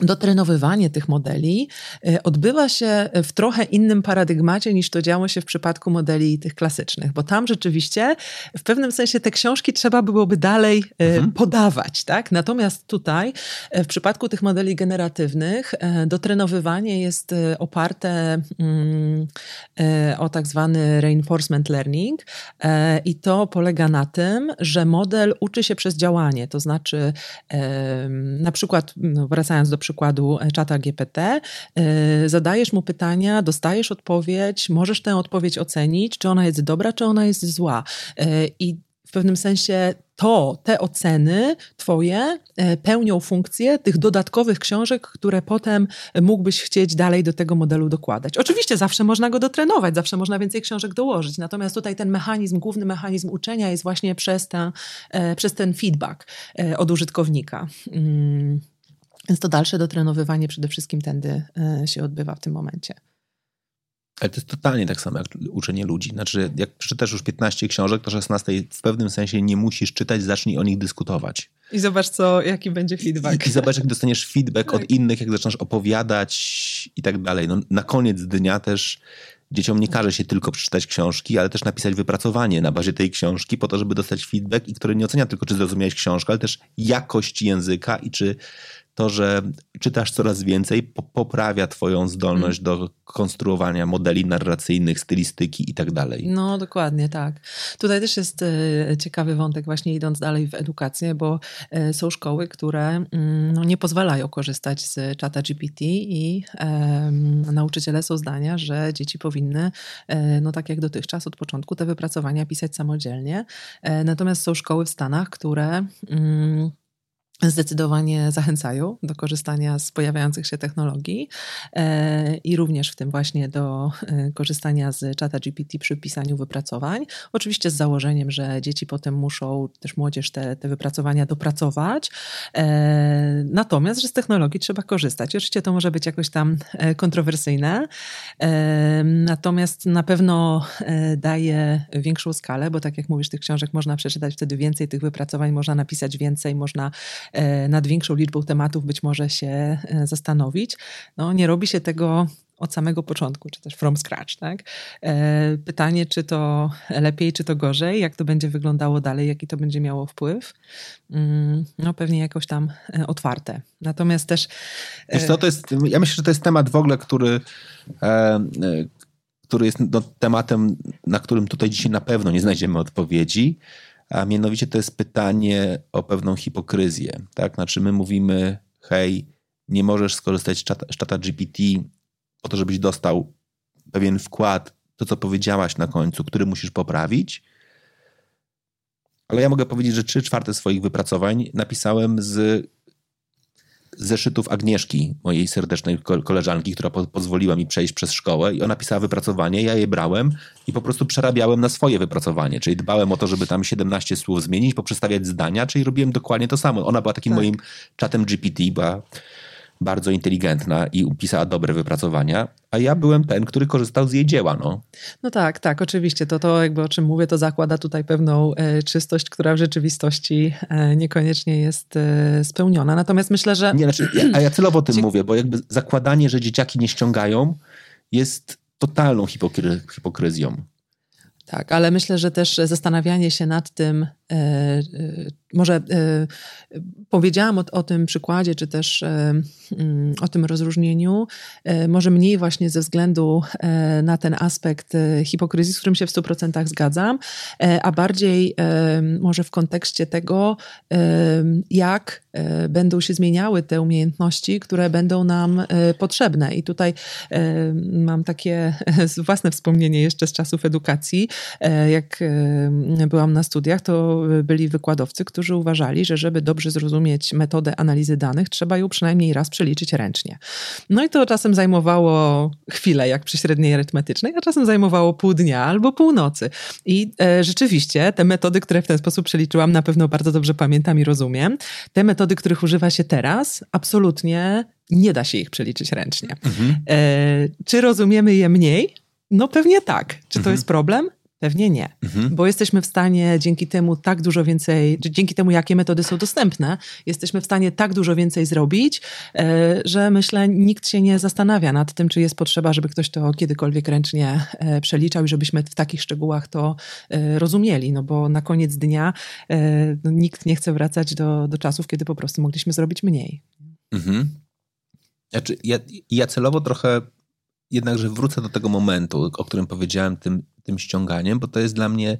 Speaker 2: dotrenowywanie tych modeli e, odbywa się w trochę innym paradygmacie niż to działo się w przypadku modeli tych klasycznych, bo tam rzeczywiście w pewnym sensie te książki trzeba byłoby dalej e, mhm. podawać, tak? Natomiast tutaj w przypadku tych modeli generatywnych dotrenowywanie jest oparte mm, o tak zwany reinforcement learning i to polega na tym, że model uczy się przez działanie, to znaczy na przykład no, wracając do przykładu e, czata GPT, e, zadajesz mu pytania, dostajesz odpowiedź, możesz tę odpowiedź ocenić, czy ona jest dobra, czy ona jest zła. E, I w pewnym sensie to, te oceny twoje pełnią funkcję tych dodatkowych książek, które potem mógłbyś chcieć dalej do tego modelu dokładać. Oczywiście zawsze można go dotrenować, zawsze można więcej książek dołożyć, natomiast tutaj ten mechanizm, główny mechanizm uczenia jest właśnie przez, ten, przez ten feedback od użytkownika. Mm. Więc to dalsze dotrenowywanie przede wszystkim tędy e, się odbywa w tym momencie.
Speaker 1: Ale to jest totalnie tak samo jak uczenie ludzi. Znaczy, jak przeczytasz już 15 książek, to 16 w pewnym sensie nie musisz czytać, zacznij o nich dyskutować.
Speaker 2: I zobacz, co, jaki będzie feedback.
Speaker 1: I, i zobacz, jak dostaniesz feedback tak. od innych, jak zaczynasz opowiadać i tak dalej. No, na koniec dnia też dzieciom nie każe się tylko przeczytać książki, ale też napisać wypracowanie na bazie tej książki po to, żeby dostać feedback i który nie ocenia tylko, czy zrozumiałeś książkę, ale też jakość języka i czy to, że czytasz coraz więcej, poprawia Twoją zdolność mm. do konstruowania modeli narracyjnych, stylistyki i tak dalej.
Speaker 2: No, dokładnie, tak. Tutaj też jest e, ciekawy wątek, właśnie idąc dalej w edukację, bo e, są szkoły, które mm, no, nie pozwalają korzystać z czata GPT i nauczyciele są zdania, że dzieci powinny, e, no tak jak dotychczas, od początku te wypracowania pisać samodzielnie. Natomiast są szkoły w Stanach, które. Zdecydowanie zachęcają do korzystania z pojawiających się technologii e, i również w tym właśnie do e, korzystania z czata GPT przy pisaniu wypracowań. Oczywiście z założeniem, że dzieci potem muszą, też młodzież te, te wypracowania dopracować. E, natomiast, że z technologii trzeba korzystać. Oczywiście to może być jakoś tam kontrowersyjne, natomiast na pewno daje większą skalę, bo tak jak mówisz, tych książek można przeczytać wtedy więcej, tych wypracowań można napisać więcej, można nad większą liczbą tematów być może się e, zastanowić. No, nie robi się tego od samego początku, czy też from scratch, tak? E, pytanie, czy to lepiej, czy to gorzej, jak to będzie wyglądało dalej, jaki to będzie miało wpływ, mm, no pewnie jakoś tam otwarte. Natomiast też...
Speaker 1: Wiesz to jest, ja myślę, że to jest temat w ogóle, który, który jest no, tematem, na którym tutaj dzisiaj na pewno nie znajdziemy odpowiedzi, a mianowicie to jest pytanie o pewną hipokryzję. Tak? Znaczy my mówimy, hej, nie możesz skorzystać z czata, GPT po to, żebyś dostał pewien wkład, to co powiedziałaś na końcu, który musisz poprawić. Ale ja mogę powiedzieć, że trzy czwarte swoich wypracowań napisałem z zeszytów Agnieszki, mojej serdecznej koleżanki, która po pozwoliła mi przejść przez szkołę i ona pisała wypracowanie, ja je brałem i po prostu przerabiałem na swoje wypracowanie, czyli dbałem o to, żeby tam 17 słów zmienić, poprzestawiać zdania, czyli robiłem dokładnie to samo. Ona była takim tak. moim czatem GPT, była bardzo inteligentna i pisała dobre wypracowania, a ja byłem ten, który korzystał z jej dzieła. No,
Speaker 2: no tak, tak, oczywiście. To, to jakby o czym mówię, to zakłada tutaj pewną e, czystość, która w rzeczywistości e, niekoniecznie jest e, spełniona. Natomiast myślę, że...
Speaker 1: Nie, znaczy, a ja celowo o tym mówię, bo jakby zakładanie, że dzieciaki nie ściągają jest totalną hipokry hipokryzją.
Speaker 2: Tak, ale myślę, że też zastanawianie się nad tym, może e, powiedziałam o, o, tym przykładzie, czy też mm, o tym rozróżnieniu, może mniej właśnie ze względu na ten aspekt hipokryzji, z którym się w 100% zgadzam, a bardziej może w kontekście tego, jak będą się zmieniały te umiejętności, które będą nam potrzebne. I tutaj mam takie własne wspomnienie jeszcze z czasów edukacji. Jak byłam na studiach, to byli wykładowcy, którzy uważali, że żeby dobrze zrozumieć metodę analizy danych, trzeba ją przynajmniej raz przeliczyć ręcznie. No i to czasem zajmowało chwilę, jak przy średniej arytmetycznej, a czasem zajmowało pół dnia albo północy. I e, rzeczywiście te metody, które w ten sposób przeliczyłam, na pewno bardzo dobrze pamiętam i rozumiem. Te metody, których używa się teraz, absolutnie nie da się ich przeliczyć ręcznie. Mhm. E, czy rozumiemy je mniej? No pewnie tak. Czy to mhm. jest problem? Pewnie nie, mhm. bo jesteśmy w stanie dzięki temu tak dużo więcej, dzięki temu jakie metody są dostępne, jesteśmy w stanie tak dużo więcej zrobić, e, że myślę, nikt się nie zastanawia nad tym, czy jest potrzeba, żeby ktoś to kiedykolwiek ręcznie e, przeliczał i żebyśmy w takich szczegółach to e, rozumieli, no bo na koniec dnia no, nikt nie chce wracać do, do czasów, kiedy po prostu mogliśmy zrobić mniej. Mhm.
Speaker 1: Znaczy, ja, ja celowo trochę jednakże wrócę do tego momentu, o którym powiedziałem, tym, tym ściąganiem, bo to jest dla mnie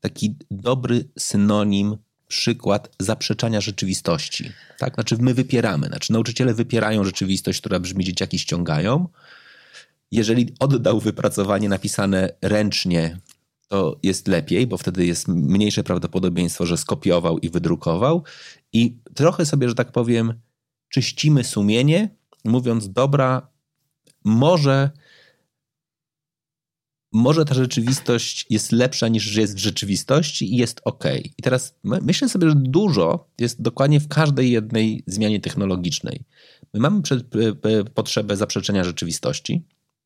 Speaker 1: taki dobry synonim, przykład zaprzeczania rzeczywistości. Tak? Znaczy, my wypieramy. Znaczy, nauczyciele wypierają rzeczywistość, która brzmi, dzieciaki ściągają. Jeżeli oddał wypracowanie napisane ręcznie, to jest lepiej, bo wtedy jest mniejsze prawdopodobieństwo, że skopiował i wydrukował. I trochę sobie, że tak powiem, czyścimy sumienie, mówiąc, dobra, może, może ta rzeczywistość jest lepsza niż jest w rzeczywistości i jest ok. I teraz myślę sobie, że dużo jest dokładnie w każdej jednej zmianie technologicznej. My mamy przed, potrzebę zaprzeczenia rzeczywistości,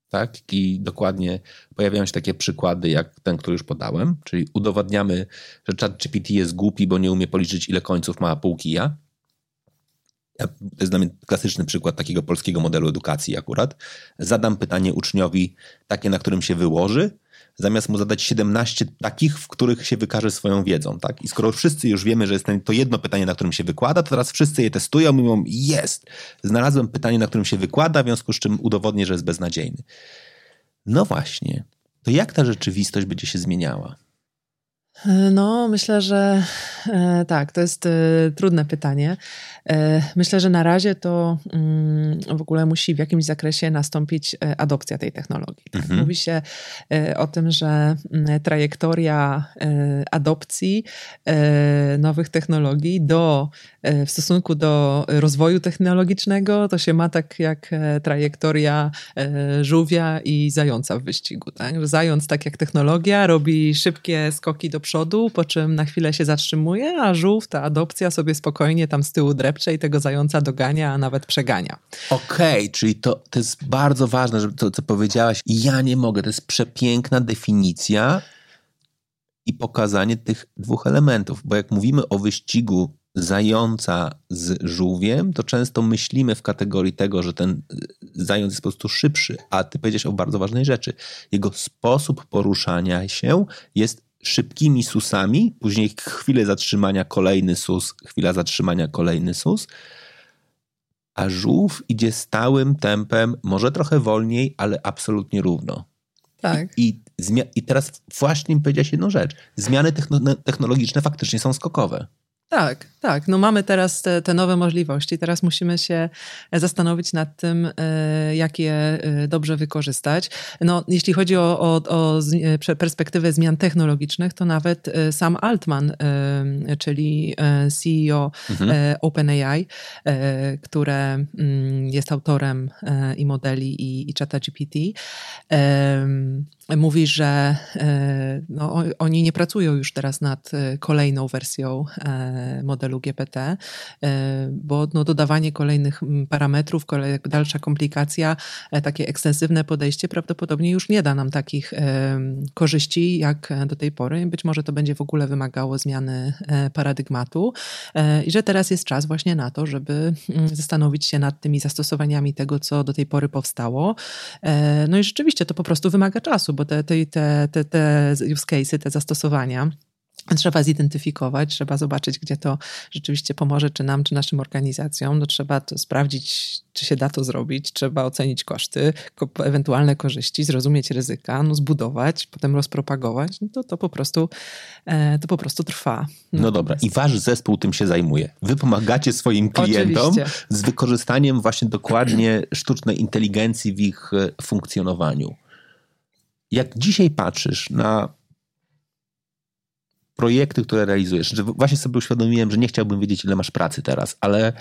Speaker 1: tak? I dokładnie pojawiają się takie przykłady, jak ten, który już podałem, czyli udowadniamy, że ChatGPT jest głupi, bo nie umie policzyć, ile końców ma pół kija. To jest dla mnie klasyczny przykład takiego polskiego modelu edukacji akurat. Zadam pytanie uczniowi takie, na którym się wyłoży, zamiast mu zadać 17 takich, w których się wykaże swoją wiedzą. Tak? I skoro wszyscy już wiemy, że jest to jedno pytanie, na którym się wykłada, to teraz wszyscy je testują i mówią, jest, znalazłem pytanie, na którym się wykłada, w związku z czym udowodnię, że jest beznadziejny. No właśnie, to jak ta rzeczywistość będzie się zmieniała?
Speaker 2: No, myślę, że e, tak, to jest e, trudne pytanie. E, myślę, że na razie to mm, w ogóle musi w jakimś zakresie nastąpić adopcja tej technologii. Tak? Mhm. Mówi się o tym, że mm, trajektoria adopcji nowych technologii do, w stosunku do rozwoju technologicznego to się ma tak jak trajektoria żółwia i zająca w wyścigu. Tak? Zając, tak jak technologia, robi szybkie skoki do przodu, po czym na chwilę się zatrzymuje, a żółw, ta adopcja sobie spokojnie tam z tyłu drepcze i tego zająca dogania, a nawet przegania.
Speaker 1: Okej, okay, czyli to, to jest bardzo ważne, żeby to, co powiedziałaś. Ja nie mogę, to jest przepiękna definicja i pokazanie tych dwóch elementów, bo jak mówimy o wyścigu zająca z żółwiem, to często myślimy w kategorii tego, że ten zając jest po prostu szybszy, a ty powiedziałeś o bardzo ważnej rzeczy. Jego sposób poruszania się jest szybkimi susami, później chwilę zatrzymania, kolejny sus, chwila zatrzymania, kolejny sus, a żółw idzie stałym tempem, może trochę wolniej, ale absolutnie równo.
Speaker 2: Tak.
Speaker 1: I, i, i teraz właśnie powiedziałeś jedną rzecz. Zmiany technologiczne faktycznie są skokowe.
Speaker 2: Tak, tak. No mamy teraz te, te, nowe możliwości. Teraz musimy się zastanowić nad tym, e, jak je e, dobrze wykorzystać. No, jeśli chodzi o, o, o perspektywę zmian technologicznych, to nawet e, sam Altman, czyli CEO mhm. OpenAI, które mm, jest autorem i modeli i, i czata GPT, mówi, że no, oni nie pracują już teraz nad kolejną wersją modelu GPT, e, bo no, dodawanie kolejnych parametrów, dalsza komplikacja, e, takie ekstensywne podejście prawdopodobnie już nie da nam takich e, korzyści jak do tej pory. Być może to będzie w ogóle wymagało zmiany paradygmatu i że teraz jest czas właśnie na to, żeby zastanowić się nad tymi zastosowaniami tego, co do tej pory powstało. No i rzeczywiście to po prostu wymaga czasu, bo te, te, te, te use cases, te zastosowania, Trzeba zidentyfikować, trzeba zobaczyć, gdzie to rzeczywiście pomoże, czy nam, czy naszym organizacjom. No, trzeba to sprawdzić, czy się da to zrobić, trzeba ocenić koszty, ewentualne korzyści, zrozumieć ryzyka, no, zbudować, potem rozpropagować. No, to, to, po prostu, e, to po prostu trwa.
Speaker 1: No, no dobra, i wasz zespół tym się zajmuje. Wy pomagacie swoim klientom Oczywiście. z wykorzystaniem właśnie dokładnie sztucznej inteligencji w ich e, funkcjonowaniu. Jak dzisiaj patrzysz na projekty, które realizujesz. Że właśnie sobie uświadomiłem, że nie chciałbym wiedzieć, ile masz pracy teraz, ale,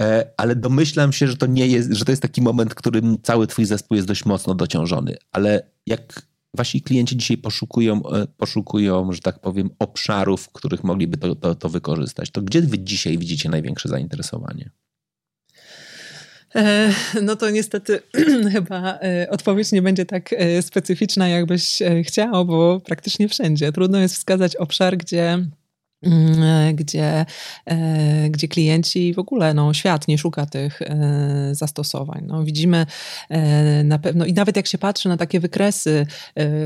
Speaker 1: e, ale domyślam się, że to nie jest, że to jest taki moment, w którym cały twój zespół jest dość mocno dociążony. Ale jak wasi klienci dzisiaj poszukują, e, poszukują, że tak powiem, obszarów, w których mogliby to, to, to wykorzystać, to gdzie wy dzisiaj widzicie największe zainteresowanie?
Speaker 2: No to niestety chyba odpowiedź nie będzie tak specyficzna, jakbyś chciał, bo praktycznie wszędzie. Trudno jest wskazać obszar, gdzie e, gdzie, e, gdzie klienci w ogóle, no, świat nie szuka tych e, zastosowań. No, widzimy na pewno, i nawet jak się patrzy na takie wykresy,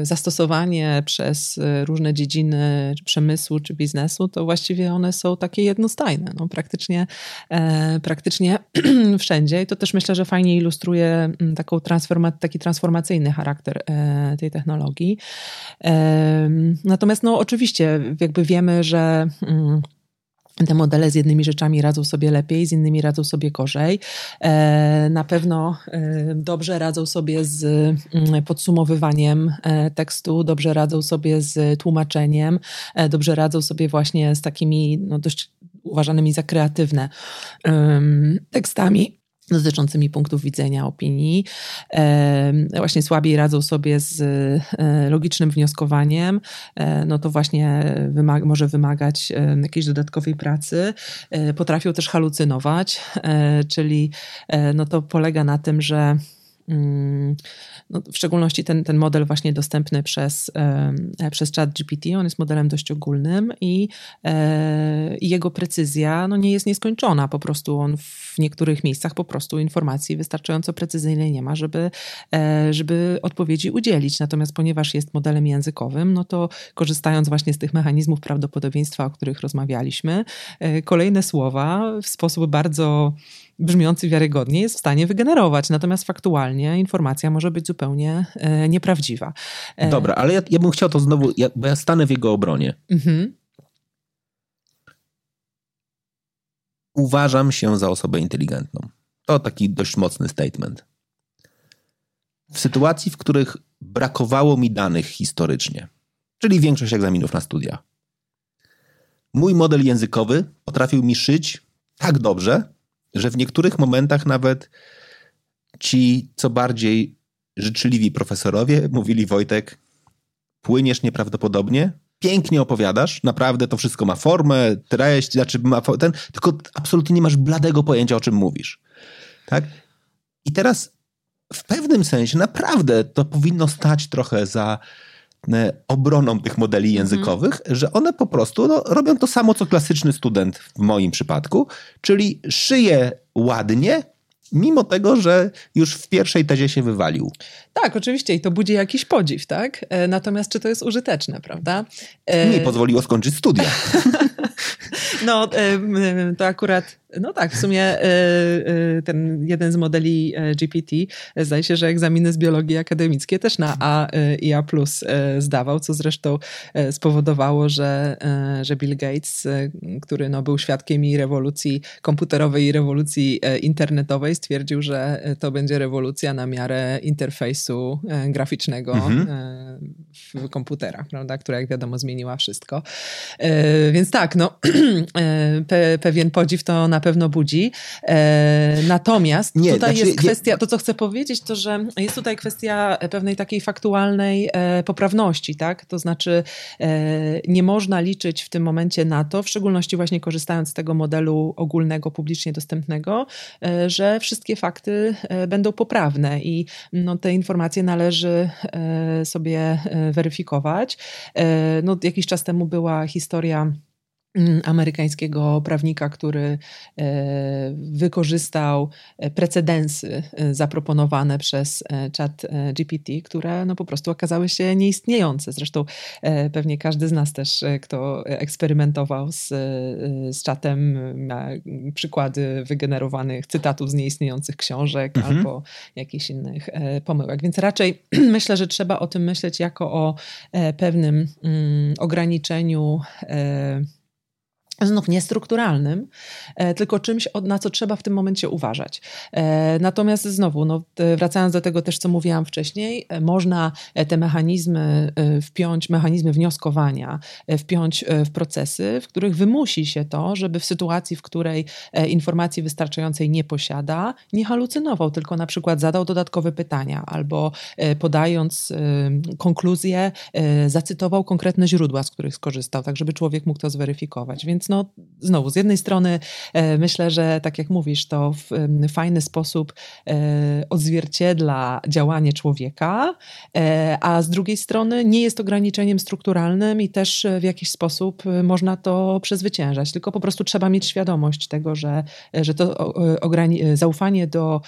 Speaker 2: zastosowanie przez różne dziedziny przemysłu czy biznesu, to właściwie one są takie jednostajne, no, praktycznie, praktycznie wszędzie. I to też myślę, że fajnie ilustruje mm, taką transforma taki transformacyjny charakter tej technologii. Natomiast, no, oczywiście, jakby wiemy, że Mm, te modele z jednymi rzeczami radzą sobie lepiej, z innymi radzą sobie gorzej. E, na pewno e, dobrze radzą sobie z mm, podsumowywaniem e, tekstu, dobrze radzą sobie z tłumaczeniem, dobrze radzą sobie właśnie z takimi no, dość uważanymi za kreatywne tekstami dotyczącymi punktów widzenia, opinii. Właśnie słabiej radzą sobie z e, logicznym wnioskowaniem, e, no to właśnie może wymagać jakiejś dodatkowej pracy. E, potrafią też halucynować, czyli no to polega na tym, że mm, no, w szczególności ten, ten model właśnie dostępny przez, e, przez chat GPT, on jest modelem dość ogólnym i, e, i jego precyzja no, nie jest nieskończona. Po prostu on w niektórych miejscach po prostu informacji wystarczająco precyzyjnej nie ma, żeby, e, żeby odpowiedzi udzielić. Natomiast ponieważ jest modelem językowym, no to korzystając właśnie z tych mechanizmów prawdopodobieństwa, o których rozmawialiśmy, kolejne słowa w sposób bardzo brzmiący wiarygodnie jest w stanie wygenerować. Natomiast faktualnie informacja może być zupełnie e, nieprawdziwa.
Speaker 1: E, Dobra, ale ja, ja bym chciał to znowu, ja, bo ja stanę w jego obronie. Mhm. Uważam się za osobę inteligentną. To taki dość mocny statement. W sytuacji, w których brakowało mi danych historycznie, czyli większość egzaminów na studia, mój model językowy potrafił mi szyć tak dobrze, że w niektórych momentach nawet ci co bardziej życzliwi profesorowie mówili Wojtek, płyniesz nieprawdopodobnie, pięknie opowiadasz, naprawdę to wszystko ma formę, treść, znaczy ma ten, tylko absolutnie nie masz bladego pojęcia o czym mówisz. Tak? I teraz w pewnym sensie naprawdę to powinno stać trochę za obroną tych modeli mhm. językowych, że one po prostu no, robią to samo, co klasyczny student w moim przypadku, czyli szyje ładnie, mimo tego, że już w pierwszej tezie się wywalił.
Speaker 2: Tak, oczywiście i to budzi jakiś podziw, tak? E, natomiast czy to jest użyteczne, prawda?
Speaker 1: Mi pozwoliło skończyć studia.
Speaker 2: no, to akurat no tak, w sumie e, e, ten jeden z modeli e, GPT, zdaje się, że egzaminy z biologii akademickiej też na A i A plus zdawał, co zresztą spowodowało, że, że Bill Gates, który no, był świadkiem i rewolucji komputerowej i rewolucji internetowej, stwierdził, że to będzie rewolucja na miarę interfejsu graficznego mhm. w komputerach, prawda, która jak wiadomo zmieniła wszystko. Więc tak, no pewien podziw to na pewno budzi. E, natomiast nie, tutaj znaczy, jest kwestia, to co chcę powiedzieć, to że jest tutaj kwestia pewnej takiej faktualnej e, poprawności, tak? To znaczy e, nie można liczyć w tym momencie na to, w szczególności właśnie korzystając z tego modelu ogólnego, publicznie dostępnego, że wszystkie fakty będą poprawne i no, te informacje należy sobie weryfikować. No, jakiś czas temu była historia amerykańskiego prawnika, który e, wykorzystał e, precedensy e, zaproponowane przez chat GPT, które no po prostu okazały się nieistniejące. Zresztą pewnie każdy z nas też, kto eksperymentował z, z czatem, ma przykłady wygenerowanych cytatów z nieistniejących książek mhm. albo jakichś innych pomyłek. Więc raczej myślę, że trzeba o tym myśleć jako o pewnym mm, ograniczeniu znów niestrukturalnym, e, tylko czymś, na co trzeba w tym momencie uważać. E, natomiast znowu, no, wracając do tego też, co mówiłam wcześniej, e, można te mechanizmy wpiąć, mechanizmy wnioskowania, wpiąć w procesy, w których wymusi się to, żeby w sytuacji, w której informacji wystarczającej nie posiada, nie halucynował, tylko na przykład zadał dodatkowe pytania albo podając konkluzję, zacytował konkretne źródła, z których skorzystał, tak żeby człowiek mógł to zweryfikować. Więc Więc no, znowu, z jednej strony myślę, że tak jak mówisz, to w fajny sposób odzwierciedla działanie człowieka, a z drugiej strony nie jest ograniczeniem strukturalnym i też w jakiś sposób można to przezwyciężać, tylko po prostu trzeba mieć świadomość tego, że, że to zaufanie do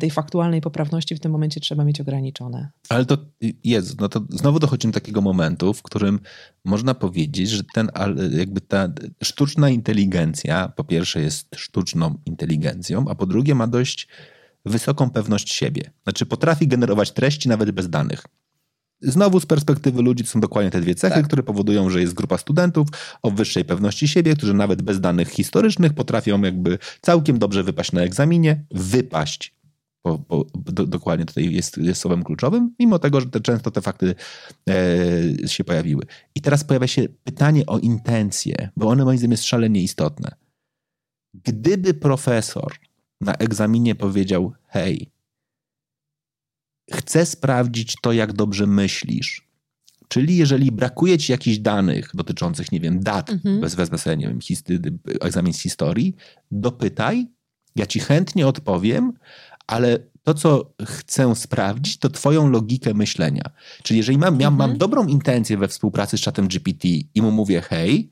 Speaker 2: tej faktualnej poprawności w tym momencie trzeba mieć ograniczone.
Speaker 1: Ale to jest, no to znowu dochodzimy do takiego momentu, w którym można powiedzieć, że ten, jakby ta sztuczna inteligencja po pierwsze jest sztuczną inteligencją, a po drugie ma dość wysoką pewność siebie. Znaczy potrafi generować treści nawet bez danych. Znowu z perspektywy ludzi to są dokładnie te dwie cechy, tak. które powodują, że jest grupa studentów o wyższej pewności siebie, którzy nawet bez danych historycznych potrafią jakby całkiem dobrze wypaść na egzaminie, wypaść bo, bo do, dokładnie tutaj jest, jest słowem kluczowym, mimo tego, że te, często te fakty e, się pojawiły. I teraz pojawia się pytanie o intencje, bo one moim zdaniem jest szalenie istotne. Gdyby profesor na egzaminie powiedział: Hej, chcę sprawdzić to, jak dobrze myślisz. Czyli jeżeli brakuje ci jakichś danych dotyczących, nie wiem, dat, mhm. bez wezmę sobie, nie wiem, egzamin z historii, dopytaj, ja ci chętnie odpowiem, ale to, co chcę sprawdzić, to Twoją logikę myślenia. Czyli jeżeli mam, mhm. mam dobrą intencję we współpracy z czatem GPT i mu mówię, hej,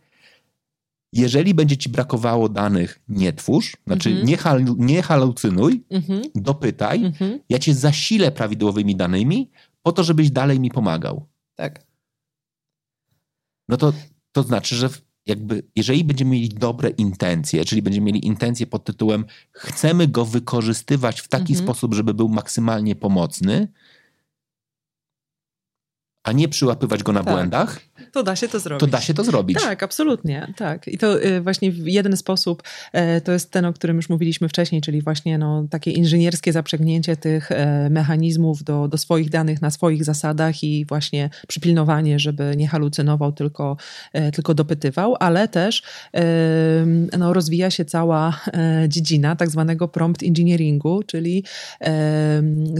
Speaker 1: jeżeli będzie ci brakowało danych, nie twórz, znaczy mhm. nie, hal, nie halucynuj, mhm. dopytaj, mhm. ja cię zasilę prawidłowymi danymi po to, żebyś dalej mi pomagał.
Speaker 2: Tak.
Speaker 1: No to, to znaczy, że jakby, jeżeli będziemy mieli dobre intencje, czyli będziemy mieli intencje pod tytułem chcemy go wykorzystywać w taki mhm. sposób, żeby był maksymalnie pomocny, a nie przyłapywać go na tak. błędach,
Speaker 2: to da się to zrobić.
Speaker 1: To da się to zrobić.
Speaker 2: Tak, absolutnie, tak. I to y, właśnie w jeden sposób e, to jest ten, o którym już mówiliśmy wcześniej, czyli właśnie no, takie inżynierskie zaprzęgnięcie tych e, mechanizmów do, do swoich danych na swoich zasadach i właśnie przypilnowanie, żeby nie halucynował, tylko, e, tylko dopytywał, ale też no, rozwija się cała dziedzina tak zwanego prompt engineeringu, czyli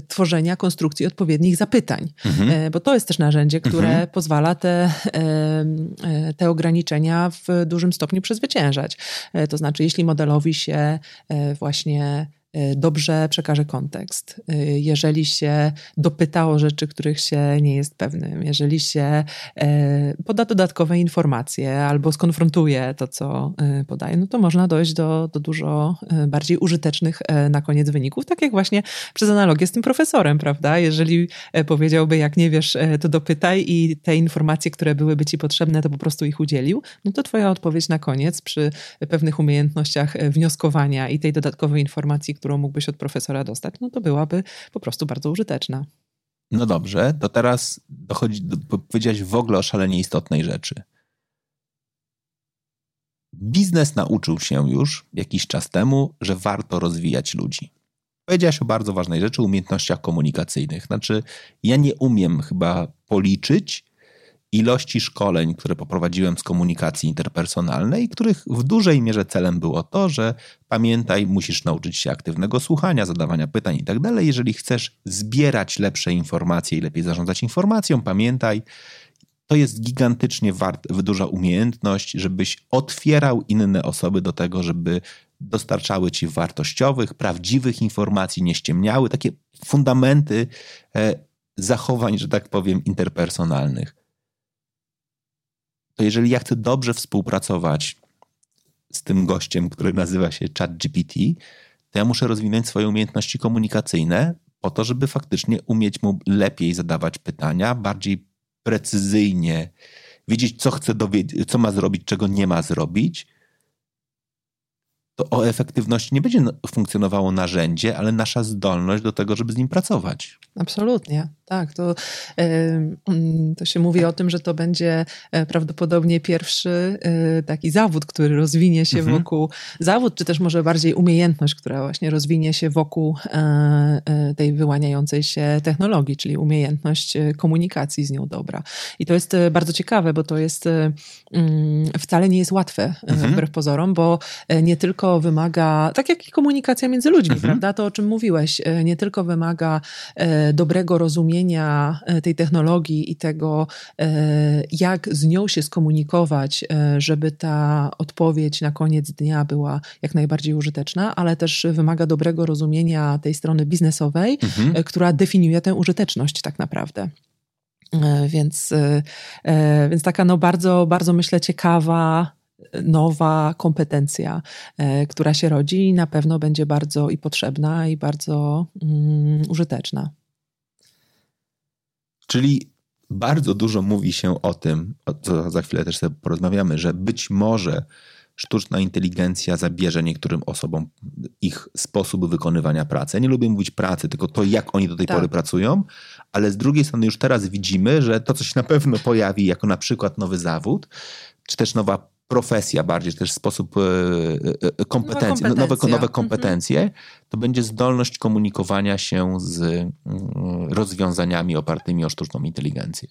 Speaker 2: tworzenia konstrukcji odpowiednich zapytań. Mhm. Bo to jest też narzędzie, które mhm. pozwala te te ograniczenia w dużym stopniu przezwyciężać. E, to znaczy, jeśli modelowi się e, właśnie dobrze przekaże kontekst. Y, jeżeli się dopyta o rzeczy, których się nie jest pewnym, jeżeli się y, poda dodatkowe informacje albo skonfrontuje to, co podaje, no to można dojść do, do dużo bardziej użytecznych na koniec wyników, tak jak właśnie przez analogię z tym profesorem, prawda? Jeżeli powiedziałby, jak nie wiesz, to dopytaj i te informacje, które byłyby ci potrzebne, to po prostu ich udzielił, no to twoja odpowiedź na koniec przy pewnych umiejętnościach wnioskowania i tej dodatkowej informacji, którą mógłbyś od profesora dostać, no to byłaby po prostu bardzo użyteczna.
Speaker 1: No dobrze, to teraz dochodzi, powiedziałeś w ogóle o szalenie istotnej rzeczy. Biznes nauczył się już jakiś czas temu, że warto rozwijać ludzi. Powiedziałaś o bardzo ważnej rzeczy, umiejętnościach komunikacyjnych. Znaczy, ja nie umiem chyba policzyć, ilości szkoleń, które poprowadziłem z komunikacji interpersonalnej, których w dużej mierze celem było to, że pamiętaj, musisz nauczyć się aktywnego słuchania, zadawania pytań i tak. Jeżeli chcesz zbierać lepsze informacje i lepiej zarządzać informacją, pamiętaj, to jest gigantycznie wart, duża umiejętność, żebyś otwierał inne osoby do tego, żeby dostarczały ci wartościowych, prawdziwych informacji, nie ściemniały, takie fundamenty e, zachowań, że tak powiem, interpersonalnych to jeżeli ja chcę dobrze współpracować z tym gościem, który nazywa się ChatGPT, to ja muszę rozwinąć swoje umiejętności komunikacyjne po to, żeby faktycznie umieć mu lepiej zadawać pytania, bardziej precyzyjnie wiedzieć, co chce dowiedzieć, co ma zrobić, czego nie ma zrobić to o efektywności nie będzie funkcjonowało narzędzie, ale nasza zdolność do tego, żeby z nim pracować.
Speaker 2: Absolutnie, tak. To, to się mówi o tym, że to będzie e, prawdopodobnie pierwszy e, taki zawód, który rozwinie się mhm. wokół, zawód, czy też może bardziej umiejętność, która właśnie rozwinie się wokół e, tej wyłaniającej się technologii, czyli umiejętność komunikacji z nią dobra. I to jest bardzo ciekawe, bo to jest mm, wcale nie jest łatwe mhm. wbrew pozorom, bo nie tylko wymaga, tak jak i komunikacja między ludzi, mhm. prawda? To, o czym mówiłeś, nie tylko wymaga dobrego rozumienia tej technologii i tego, jak z nią się skomunikować, żeby ta odpowiedź na koniec dnia była jak najbardziej użyteczna, ale też wymaga dobrego rozumienia tej strony biznesowej, mhm. która definiuje tę użyteczność tak naprawdę. E, więc, e, e, więc taka no bardzo, bardzo myślę ciekawa, nowa kompetencja, która się rodzi i na pewno będzie bardzo i potrzebna, i bardzo mm, użyteczna.
Speaker 1: Czyli bardzo dużo mówi się o tym, o co za chwilę też sobie porozmawiamy, że być może sztuczna inteligencja zabierze niektórym osobom ich sposób wykonywania pracy. Ja nie lubię mówić pracy, tylko to, jak oni do tej tak. pory pracują, ale z drugiej strony już teraz widzimy, że to, co się na pewno pojawi jako na przykład nowy zawód, czy też nowa profesja bardziej, też sposób e, e, kompetencji, nowe, nowe, nowe kompetencje, mhm. to będzie zdolność komunikowania się z mm, rozwiązaniami opartymi o sztuczną inteligencję.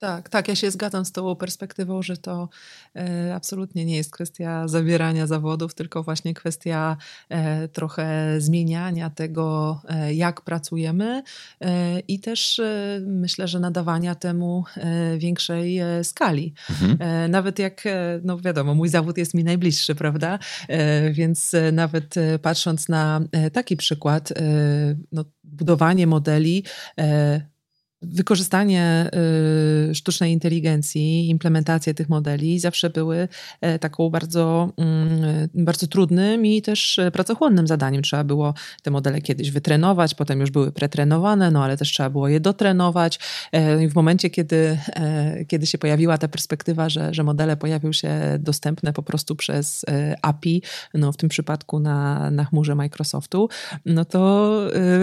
Speaker 2: Tak, tak, ja się zgadzam z tą perspektywą, że to e, absolutnie nie jest kwestia zabierania zawodów, tylko właśnie kwestia e, trochę zmieniania tego, e, jak pracujemy e, i też e, myślę, że nadawania temu e, większej skali. Mhm. Nawet jak, no wiadomo, mój zawód jest mi najbliższy, prawda? Więc nawet patrząc na taki przykład, no, budowanie modeli, Wykorzystanie y, sztucznej inteligencji, implementacje tych modeli zawsze były e, taką bardzo, mm, bardzo trudnym i też e, pracochłonnym zadaniem. Trzeba było te modele kiedyś wytrenować, potem już były pretrenowane, no ale też trzeba było je dotrenować. E, I w momencie, kiedy, kiedy się pojawiła ta perspektywa, że, że modele pojawią się dostępne po prostu przez API, no w tym przypadku na, na chmurze Microsoftu, no to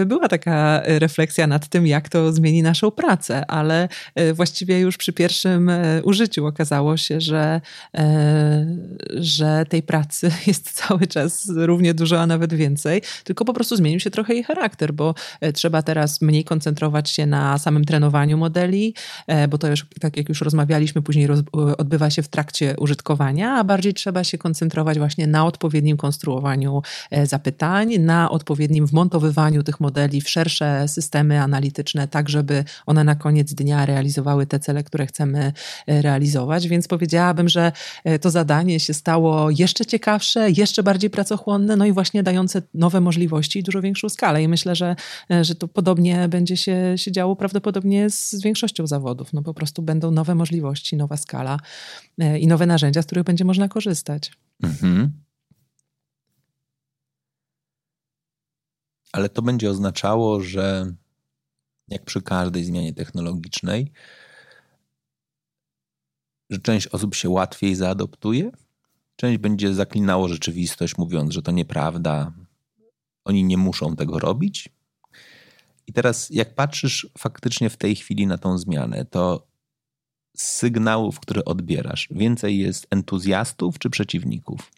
Speaker 2: była taka refleksja nad tym, jak to zmieni naszą pracę, ale e, właściwie już przy pierwszym e, użyciu okazało się, że, e, że tej pracy jest cały czas równie dużo, a nawet więcej, tylko po prostu zmienił się trochę jej charakter, bo trzeba teraz mniej koncentrować się na samym trenowaniu modeli, bo to już, tak jak już rozmawialiśmy, później roz, odbywa się w trakcie użytkowania, a bardziej trzeba się koncentrować właśnie na odpowiednim konstruowaniu zapytań, na odpowiednim wmontowywaniu tych modeli w szersze systemy analityczne, tak żeby one na koniec dnia realizowały te cele, które chcemy e, realizować. Więc powiedziałabym, że e, to zadanie się stało jeszcze ciekawsze, jeszcze bardziej pracochłonne, no i właśnie dające nowe możliwości i dużo większą skalę. I myślę, że, e, że to podobnie będzie się, się działo prawdopodobnie z, większością zawodów. No po prostu będą nowe możliwości, nowa skala i nowe narzędzia, z których będzie można korzystać. Mhm.
Speaker 1: Ale to będzie oznaczało, że jak przy każdej zmianie technologicznej, że część osób się łatwiej zaadoptuje, część będzie zaklinało rzeczywistość, mówiąc, że to nieprawda, oni nie muszą tego robić. I teraz, jak patrzysz faktycznie w tej chwili na tą zmianę, to z sygnałów, które odbierasz, więcej jest entuzjastów czy przeciwników?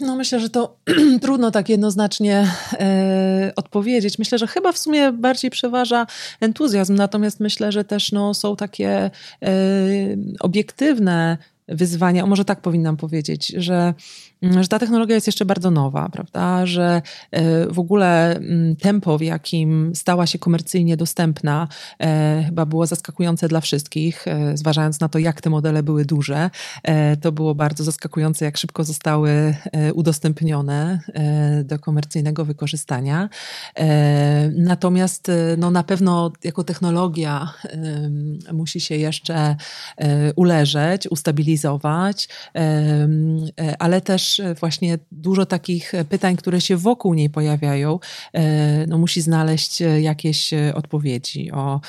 Speaker 2: No, myślę, że to trudno tak jednoznacznie e, odpowiedzieć. Myślę, że chyba w sumie bardziej przeważa entuzjazm, natomiast myślę, że też no, są takie e, obiektywne wyzwania, może tak powinnam powiedzieć, że Mm, że ta technologia jest jeszcze bardzo nowa, prawda? Że e, w ogóle mm, tempo, w jakim stała się komercyjnie dostępna, e, chyba było zaskakujące dla wszystkich, e, zważając na to, jak te modele były duże. To było bardzo zaskakujące, jak szybko zostały udostępnione do komercyjnego wykorzystania. Natomiast no, na pewno jako technologia musi się jeszcze uleżeć, ustabilizować, ale też e, właśnie dużo takich e, pytań, które się wokół niej pojawiają, e, no musi znaleźć jakieś odpowiedzi o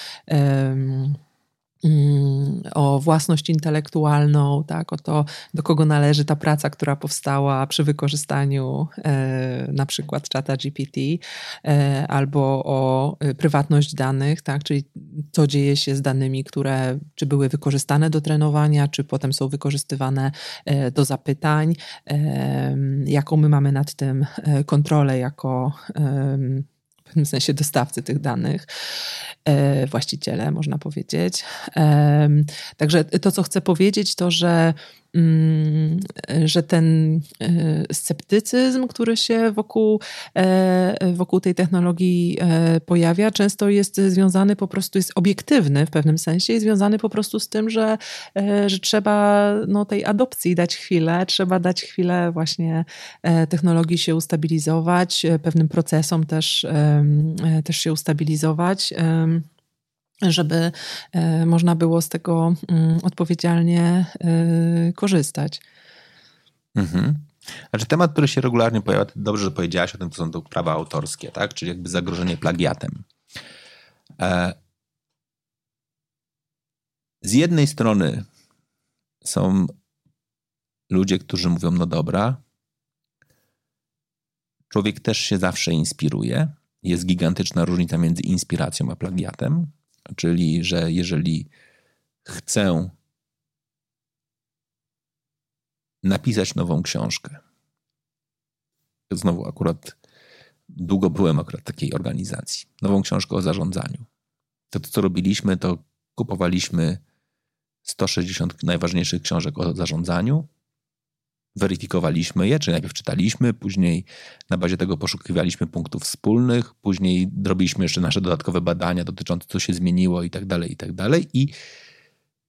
Speaker 2: o własność intelektualną, tak, o to, do kogo należy ta praca, która powstała przy wykorzystaniu e, na przykład czata GPT, e, albo o e, prywatność danych, tak, czyli co dzieje się z danymi, które czy były wykorzystane do trenowania, czy potem są wykorzystywane e, do zapytań, e, jaką my mamy nad tym e, kontrolę jako w pewnym sensie dostawcy tych danych, e, właściciele, można powiedzieć. Także to, co chcę powiedzieć, to że że ten sceptycyzm, który się wokół, wokół tej technologii pojawia, często jest związany po prostu, jest obiektywny w pewnym sensie i związany po prostu z tym, że, że trzeba no, tej adopcji dać chwilę, trzeba dać chwilę właśnie technologii się ustabilizować, pewnym procesom też, też się ustabilizować żeby e, można było z tego mm, odpowiedzialnie e, korzystać.
Speaker 1: Mhm. Znaczy temat, który się regularnie pojawia, dobrze, że powiedziałaś o tym, to są to prawa autorskie, tak? czyli jakby zagrożenie plagiatem. E, z jednej strony są ludzie, którzy mówią, no dobra, człowiek też się zawsze inspiruje. Jest gigantyczna różnica między inspiracją a plagiatem. Czyli, że jeżeli chcę napisać nową książkę, znowu akurat długo byłem akurat takiej organizacji, nową książkę o zarządzaniu. To co robiliśmy, to kupowaliśmy 160 najważniejszych książek o zarządzaniu, weryfikowaliśmy je, czyli najpierw czytaliśmy, później na bazie tego poszukiwaliśmy punktów wspólnych, później robiliśmy jeszcze nasze dodatkowe badania dotyczące co się zmieniło i tak dalej, i tak dalej. I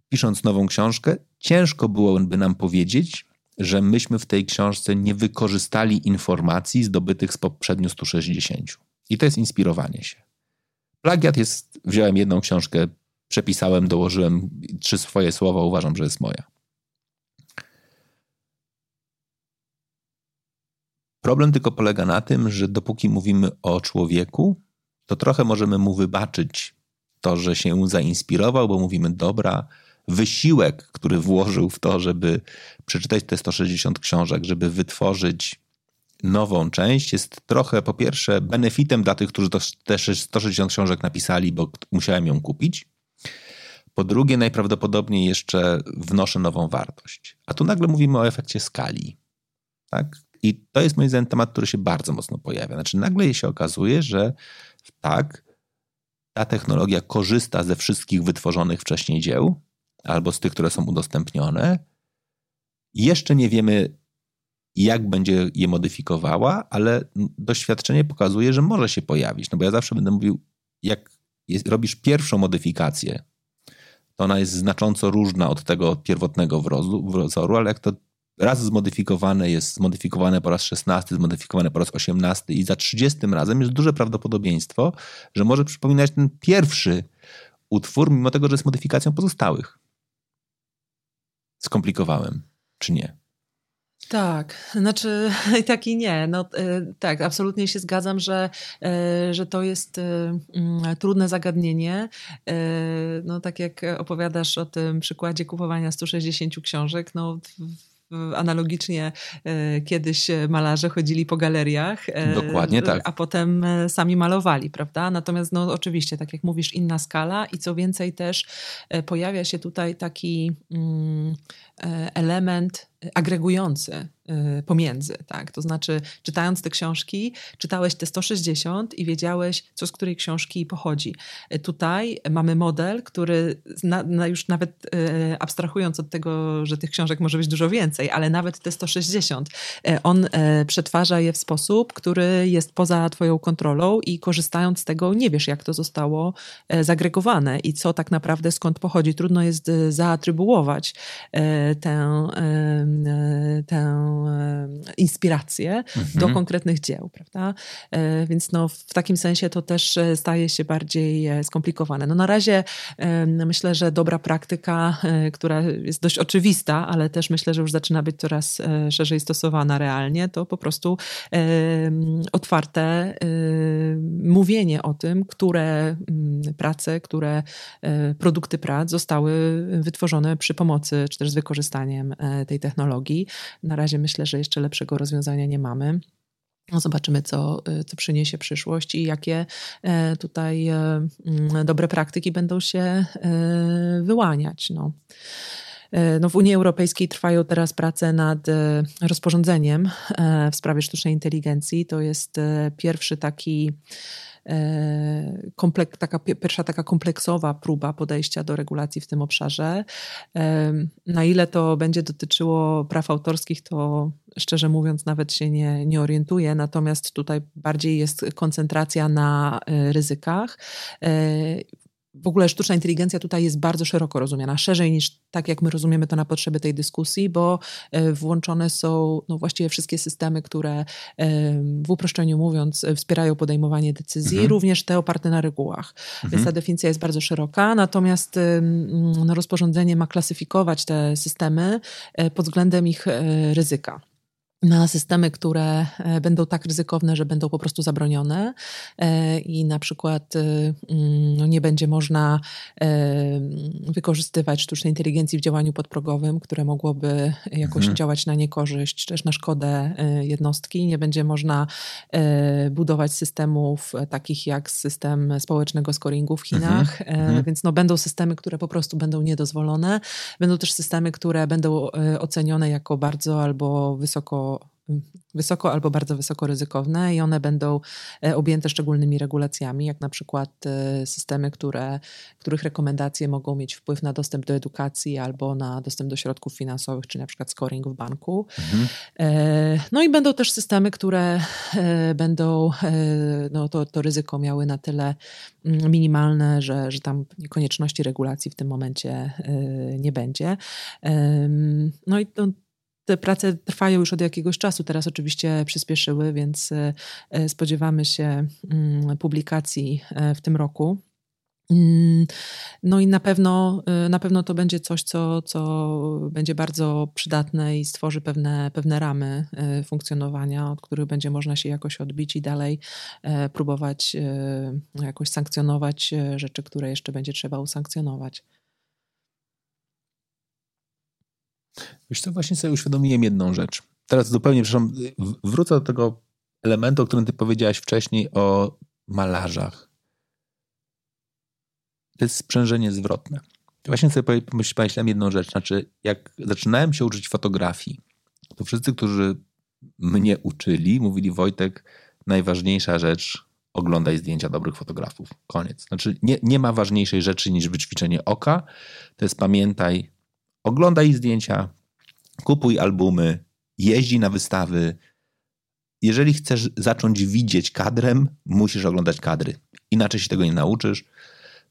Speaker 1: pisząc nową książkę, ciężko byłoby nam powiedzieć, że myśmy w tej książce nie wykorzystali informacji zdobytych z poprzednio 160. I to jest inspirowanie się. Plagiat jest, wziąłem jedną książkę, przepisałem, dołożyłem trzy swoje słowa, uważam, że jest moja. Problem tylko polega na tym, że dopóki mówimy o człowieku, to trochę możemy mu wybaczyć to, że się zainspirował, bo mówimy, dobra, wysiłek, który włożył w to, żeby przeczytać te 160 książek, żeby wytworzyć nową część, jest trochę po pierwsze benefitem dla tych, którzy te 160 książek napisali, bo musiałem ją kupić. Po drugie, najprawdopodobniej jeszcze wnoszę nową wartość. A tu nagle mówimy o efekcie skali. Tak? I to jest moim zdaniem temat, który się bardzo mocno pojawia. Znaczy, nagle się okazuje, że tak, ta technologia korzysta ze wszystkich wytworzonych wcześniej dzieł, albo z tych, które są udostępnione. Jeszcze nie wiemy, jak będzie je modyfikowała, ale doświadczenie pokazuje, że może się pojawić. No bo ja zawsze będę mówił, jak jest, robisz pierwszą modyfikację, to ona jest znacząco różna od tego pierwotnego wzoru, ale jak to raz zmodyfikowane jest zmodyfikowane po raz 16, zmodyfikowane po raz 18 i za 30 razem jest duże prawdopodobieństwo, że może przypominać ten pierwszy utwór, mimo tego, że jest modyfikacją pozostałych. Skomplikowałem, czy nie?
Speaker 2: Tak, znaczy tak i nie. No, y, tak, absolutnie się zgadzam, że, y, że to jest y, mm, trudne zagadnienie. No, tak jak opowiadasz o tym przykładzie kupowania 160 książek, no analogicznie e, kiedyś malarze chodzili po galeriach.
Speaker 1: E, Dokładnie tak.
Speaker 2: A potem e, sami malowali, prawda? Natomiast no oczywiście, tak jak mówisz, inna skala i co więcej też pojawia się tutaj taki mm, element agregujący y, pomiędzy, tak? To znaczy, czytając te książki, czytałeś te 160 i wiedziałeś, co z której książki pochodzi. Y, tutaj mamy model, który na, na już nawet y, abstrahując od tego, że tych książek może być dużo więcej, ale nawet te 160, on przetwarza je w sposób, który jest poza twoją kontrolą i korzystając z tego nie wiesz, jak to zostało zagregowane i co tak naprawdę skąd pochodzi. Trudno jest zaatrybuować tę tę e, inspirację mhm. do konkretnych dzieł, prawda? E, więc no, w takim sensie to też staje się bardziej skomplikowane. No na razie myślę, że dobra praktyka, która jest dość oczywista, ale też myślę, że już zaczyna być coraz szerzej stosowana realnie, to po prostu otwarte mówienie o tym, które prace, które produkty prac zostały wytworzone przy pomocy czy też z wykorzystaniem tej technologii. Na razie myślę, że jeszcze lepszego rozwiązania nie mamy. No zobaczymy, co, co przyniesie przyszłość i jakie e, tutaj e, mm, dobre praktyki będą się e, wyłaniać. No. No w Unii Europejskiej trwają teraz prace nad rozporządzeniem w sprawie sztucznej inteligencji. To jest pierwszy taki komplek, taka pierwsza taka kompleksowa próba podejścia do regulacji w tym obszarze. Na ile to będzie dotyczyło praw autorskich, to szczerze mówiąc nawet się nie, nie orientuję, natomiast tutaj bardziej jest koncentracja na ryzykach w ogóle sztuczna inteligencja tutaj jest bardzo szeroko rozumiana, szerzej niż tak, jak my rozumiemy to na potrzeby tej dyskusji, bo e, włączone są no, właściwie wszystkie systemy, które e, w uproszczeniu mówiąc wspierają podejmowanie decyzji, mhm. również te oparte na regułach. Mhm. Więc ta definicja jest bardzo szeroka, natomiast no, rozporządzenie ma klasyfikować te systemy e, pod względem ich ryzyka na systemy, które e, będą tak ryzykowne, że będą po prostu zabronione e, i na przykład e, mm, no nie będzie można wykorzystywać sztucznej inteligencji w działaniu podprogowym, które mogłoby jakoś mhm. działać na niekorzyść, też na szkodę jednostki. Nie będzie można budować systemów takich jak system społecznego scoringu w Chinach, mhm. mhm. więc no będą systemy, które po prostu będą niedozwolone. Będą też systemy, które będą ocenione jako bardzo albo wysoko wysoko albo bardzo wysoko ryzykowne i one będą e, objęte szczególnymi regulacjami, jak na przykład e, systemy, które, których rekomendacje mogą mieć wpływ na dostęp do edukacji albo na dostęp do środków finansowych, czy na przykład scoring w banku. Mhm. E, no i będą też systemy, które będą no, to, to ryzyko miały na tyle mm, minimalne, że, że tam konieczności regulacji w tym momencie nie będzie. No i to te prace trwają już od jakiegoś czasu, teraz oczywiście przyspieszyły, więc e, spodziewamy się mm, publikacji e, w tym roku. Mm, no i na pewno, e, na pewno to będzie coś, co, co będzie bardzo przydatne i stworzy pewne, pewne ramy funkcjonowania, od których będzie można się jakoś odbić i dalej próbować jakoś sankcjonować rzeczy, które jeszcze będzie trzeba usankcjonować.
Speaker 1: Wiesz co, właśnie sobie uświadomiłem jedną rzecz. Teraz zupełnie, przepraszam, wrócę do tego elementu, o którym ty powiedziałaś wcześniej o malarzach. To jest sprzężenie zwrotne. Właśnie sobie pomyślałem jedną rzecz. Znaczy, jak zaczynałem się uczyć fotografii, to wszyscy, którzy mnie uczyli, mówili Wojtek, najważniejsza rzecz, oglądaj zdjęcia dobrych fotografów. Koniec. Znaczy, nie, nie ma ważniejszej rzeczy niż wyćwiczenie oka. To jest pamiętaj, oglądaj zdjęcia, kupuj albumy, jeździ na wystawy. Jeżeli chcesz zacząć widzieć kadrem, musisz oglądać kadry. Inaczej się tego nie nauczysz.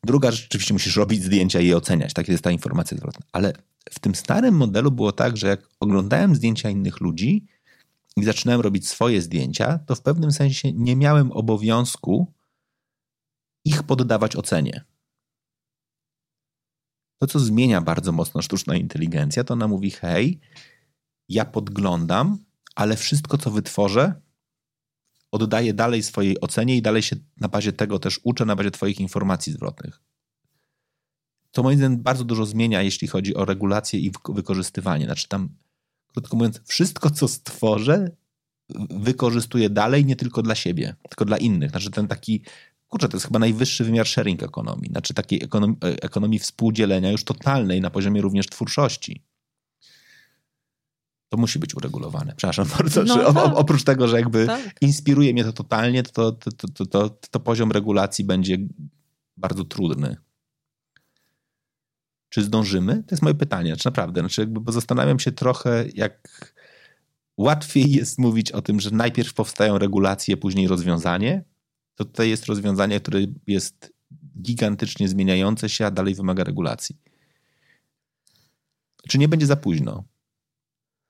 Speaker 1: Druga rzecz, oczywiście musisz robić zdjęcia i je oceniać. Tak jest ta informacja zwrotna. Ale w tym starym modelu było tak, że jak oglądałem zdjęcia innych ludzi i zaczynałem robić swoje zdjęcia, to w pewnym sensie nie miałem obowiązku ich poddawać ocenie. To, co zmienia bardzo mocno sztuczna inteligencja, to ona mówi: hej, ja podglądam, ale wszystko, co wytworzę, oddaję dalej swojej ocenie i dalej się na bazie tego też uczę, na bazie Twoich informacji zwrotnych. To moim zdaniem bardzo dużo zmienia, jeśli chodzi o regulację i wykorzystywanie. Znaczy tam, krótko mówiąc, wszystko, co stworzę, wykorzystuję dalej nie tylko dla siebie, tylko dla innych. Znaczy ten taki kurczę, to jest chyba najwyższy wymiar sharing ekonomii, znaczy takiej ekonomii, ekonomii współdzielenia już totalnej na poziomie również twórczości. To musi być uregulowane. Przepraszam bardzo. No, tak. oprócz tego, że jakby tak. inspiruje mnie to totalnie, to, to, to, to, to poziom regulacji będzie bardzo trudny. Czy zdążymy? To jest moje pytanie. Znaczy naprawdę, znaczy jakby, bo zastanawiam się trochę, jak łatwiej jest mówić o tym, że najpierw powstają regulacje, później rozwiązanie, to tutaj jest rozwiązanie, które jest gigantycznie zmieniające się, a dalej wymaga regulacji. Czy nie będzie za późno?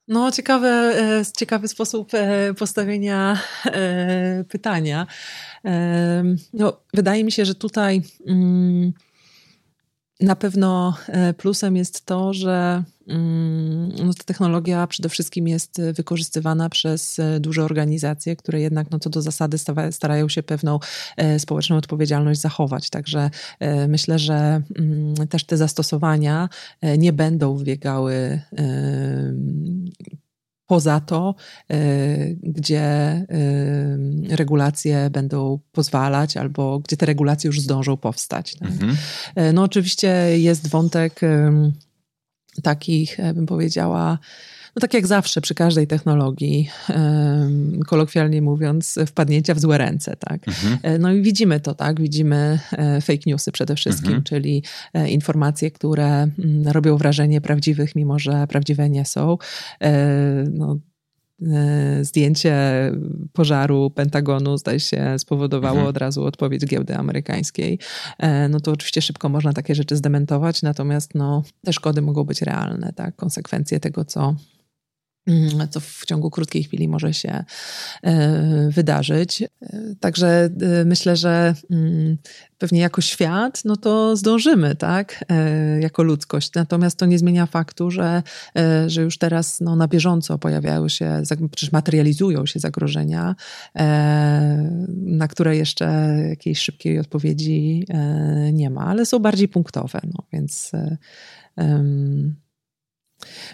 Speaker 2: No, ciekawy, e, ciekawy sposób e, postawienia e, pytania. No, wydaje mi się, że tutaj. Mm, na pewno plusem jest to, że no, ta technologia przede wszystkim jest wykorzystywana przez e, duże organizacje, które jednak no, co do zasady starają się pewną e, społeczną odpowiedzialność zachować. Także myślę, że mm, też te zastosowania nie będą wybiegały poza to, gdzie regulacje będą pozwalać, albo gdzie te regulacje już zdążą powstać. Tak? Mhm. No, oczywiście jest wątek takich, bym powiedziała, No tak jak zawsze przy każdej technologii, kolokwialnie mówiąc, wpadnięcia w złe ręce, tak. Mhm. E, no i widzimy to, tak. Widzimy e, fake newsy przede wszystkim, mhm. czyli e, informacje, które mm, robią wrażenie prawdziwych, mimo że prawdziwe nie są. No, zdjęcie pożaru Pentagonu, zdaje się, spowodowało mhm. od razu odpowiedź giełdy amerykańskiej. No to oczywiście szybko można takie rzeczy zdementować, natomiast no, te szkody mogą być realne, tak? Konsekwencje tego, co co w ciągu krótkiej chwili może się e, wydarzyć. E, także e, myślę, że mm, pewnie jako świat, no to zdążymy, tak, jako ludzkość. Natomiast to nie zmienia faktu, że, że już teraz no, na bieżąco pojawiają się, przecież materializują się zagrożenia, na które jeszcze jakiejś szybkiej odpowiedzi nie ma, ale są bardziej punktowe, no więc.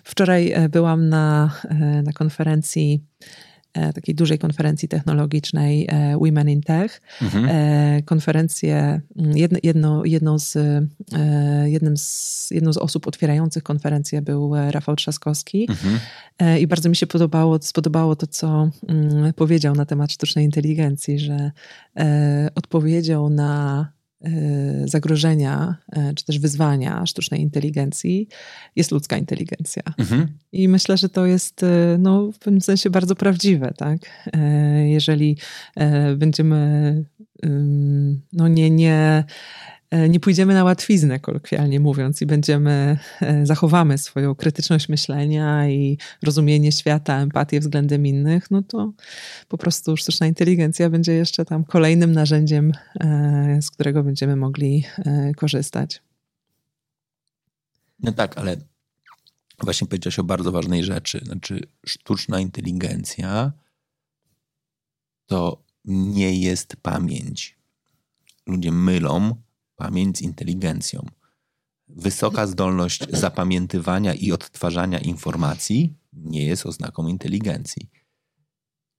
Speaker 2: Wczoraj e, byłam na, e, na konferencji, e, takiej dużej konferencji technologicznej Women in Tech. Mhm. Konferencję, jedno, jedną, z, jednym z, jedną z osób otwierających konferencję był Rafał Trzaskowski mhm. i bardzo mi się podobało, spodobało to, co powiedział na temat sztucznej inteligencji, że odpowiedzią na zagrożenia y, czy też wyzwania sztucznej inteligencji jest ludzka inteligencja. Mhm. I myślę, że to jest y, no, w pewnym sensie bardzo prawdziwe. Tak? Jeżeli będziemy no, nie, nie nie pójdziemy na łatwiznę, kolokwialnie mówiąc, i będziemy, e, zachowamy swoją krytyczność myślenia i rozumienie świata, empatię względem innych, no to po prostu sztuczna inteligencja będzie jeszcze tam kolejnym narzędziem, e, z którego będziemy mogli korzystać.
Speaker 1: No tak, ale właśnie powiedziałeś o bardzo ważnej rzeczy. Znaczy, sztuczna inteligencja to nie jest pamięć. Ludzie mylą pamięć z inteligencją. Wysoka zdolność zapamiętywania i odtwarzania informacji nie jest oznaką inteligencji.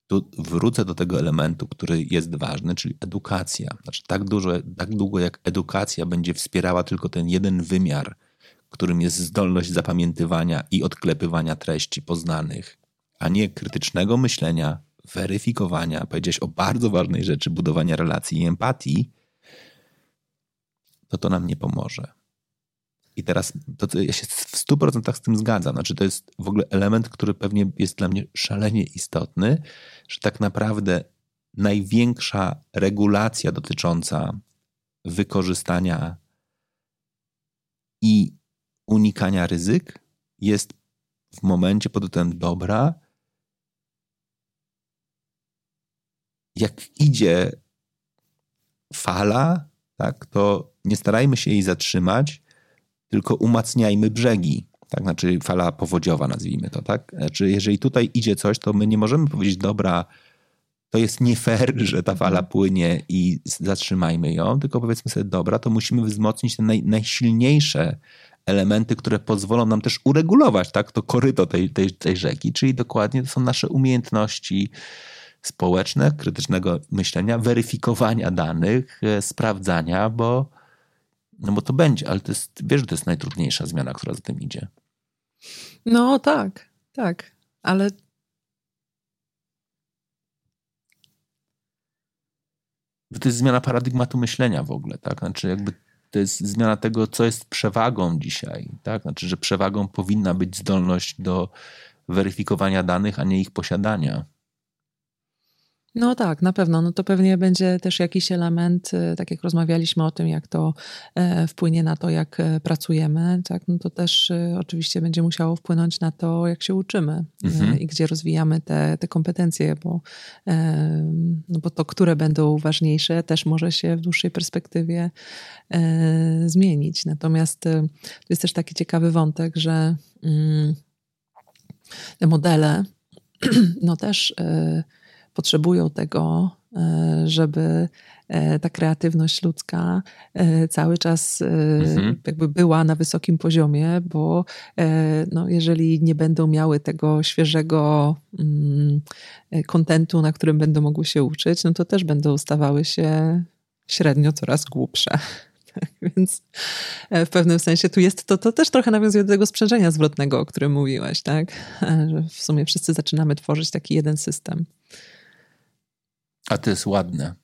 Speaker 1: Tu wrócę do tego elementu, który jest ważny, czyli edukacja. Znaczy, tak, dużo, tak długo jak edukacja będzie wspierała tylko ten jeden wymiar, którym jest zdolność zapamiętywania i odklepywania treści poznanych, a nie krytycznego myślenia, weryfikowania, powiedzieć o bardzo ważnej rzeczy, budowania relacji i empatii, to to nam nie pomoże. I teraz to, ja się w 100% z tym zgadzam. Znaczy, to jest w ogóle element, który pewnie jest dla mnie szalenie istotny, że tak naprawdę największa regulacja dotycząca wykorzystania i unikania ryzyk jest w momencie pod dobra, jak idzie fala, tak, to nie starajmy się jej zatrzymać, tylko umacniajmy brzegi. Tak, znaczy fala powodziowa, nazwijmy to, tak? Znaczy, jeżeli tutaj idzie coś, to my nie możemy powiedzieć, dobra, to jest nie fair, że ta fala płynie i zatrzymajmy ją, tylko powiedzmy sobie, dobra, to musimy wzmocnić te naj, najsilniejsze elementy, które pozwolą nam też uregulować tak, to koryto tej, tej, tej rzeki, czyli dokładnie to są nasze umiejętności, społeczne, krytycznego myślenia, weryfikowania danych, e, sprawdzania, bo, no bo to będzie, ale to jest, wiesz, że to jest najtrudniejsza zmiana, która za tym idzie.
Speaker 2: No tak, tak, ale
Speaker 1: to jest zmiana paradygmatu myślenia w ogóle, tak? Znaczy jakby to jest zmiana tego, co jest przewagą dzisiaj, tak? Znaczy, że przewagą powinna być zdolność do weryfikowania danych, a nie ich posiadania.
Speaker 2: No tak, na pewno. No to pewnie będzie też jakiś element, y, tak jak rozmawialiśmy o tym, jak to e, wpłynie na to, jak e, pracujemy, tak, no to też oczywiście będzie musiało wpłynąć na to, jak się uczymy mhm. i gdzie rozwijamy te, te kompetencje, bo, e, no bo to, które będą ważniejsze, też może się w dłuższej perspektywie zmienić. Natomiast to jest też taki ciekawy wątek, że mm, te modele no też potrzebują tego, e, żeby e, ta kreatywność ludzka e, cały czas mhm. jakby była na wysokim poziomie, bo no, jeżeli nie będą miały tego świeżego mm, kontentu, na którym będą mogły się uczyć, no to też będą stawały się średnio coraz głupsze. Więc w pewnym sensie tu jest to, to też trochę nawiązuje do tego sprzężenia zwrotnego, o którym mówiłaś, tak? Że w sumie wszyscy zaczynamy tworzyć taki jeden system.
Speaker 1: A to jest ładne.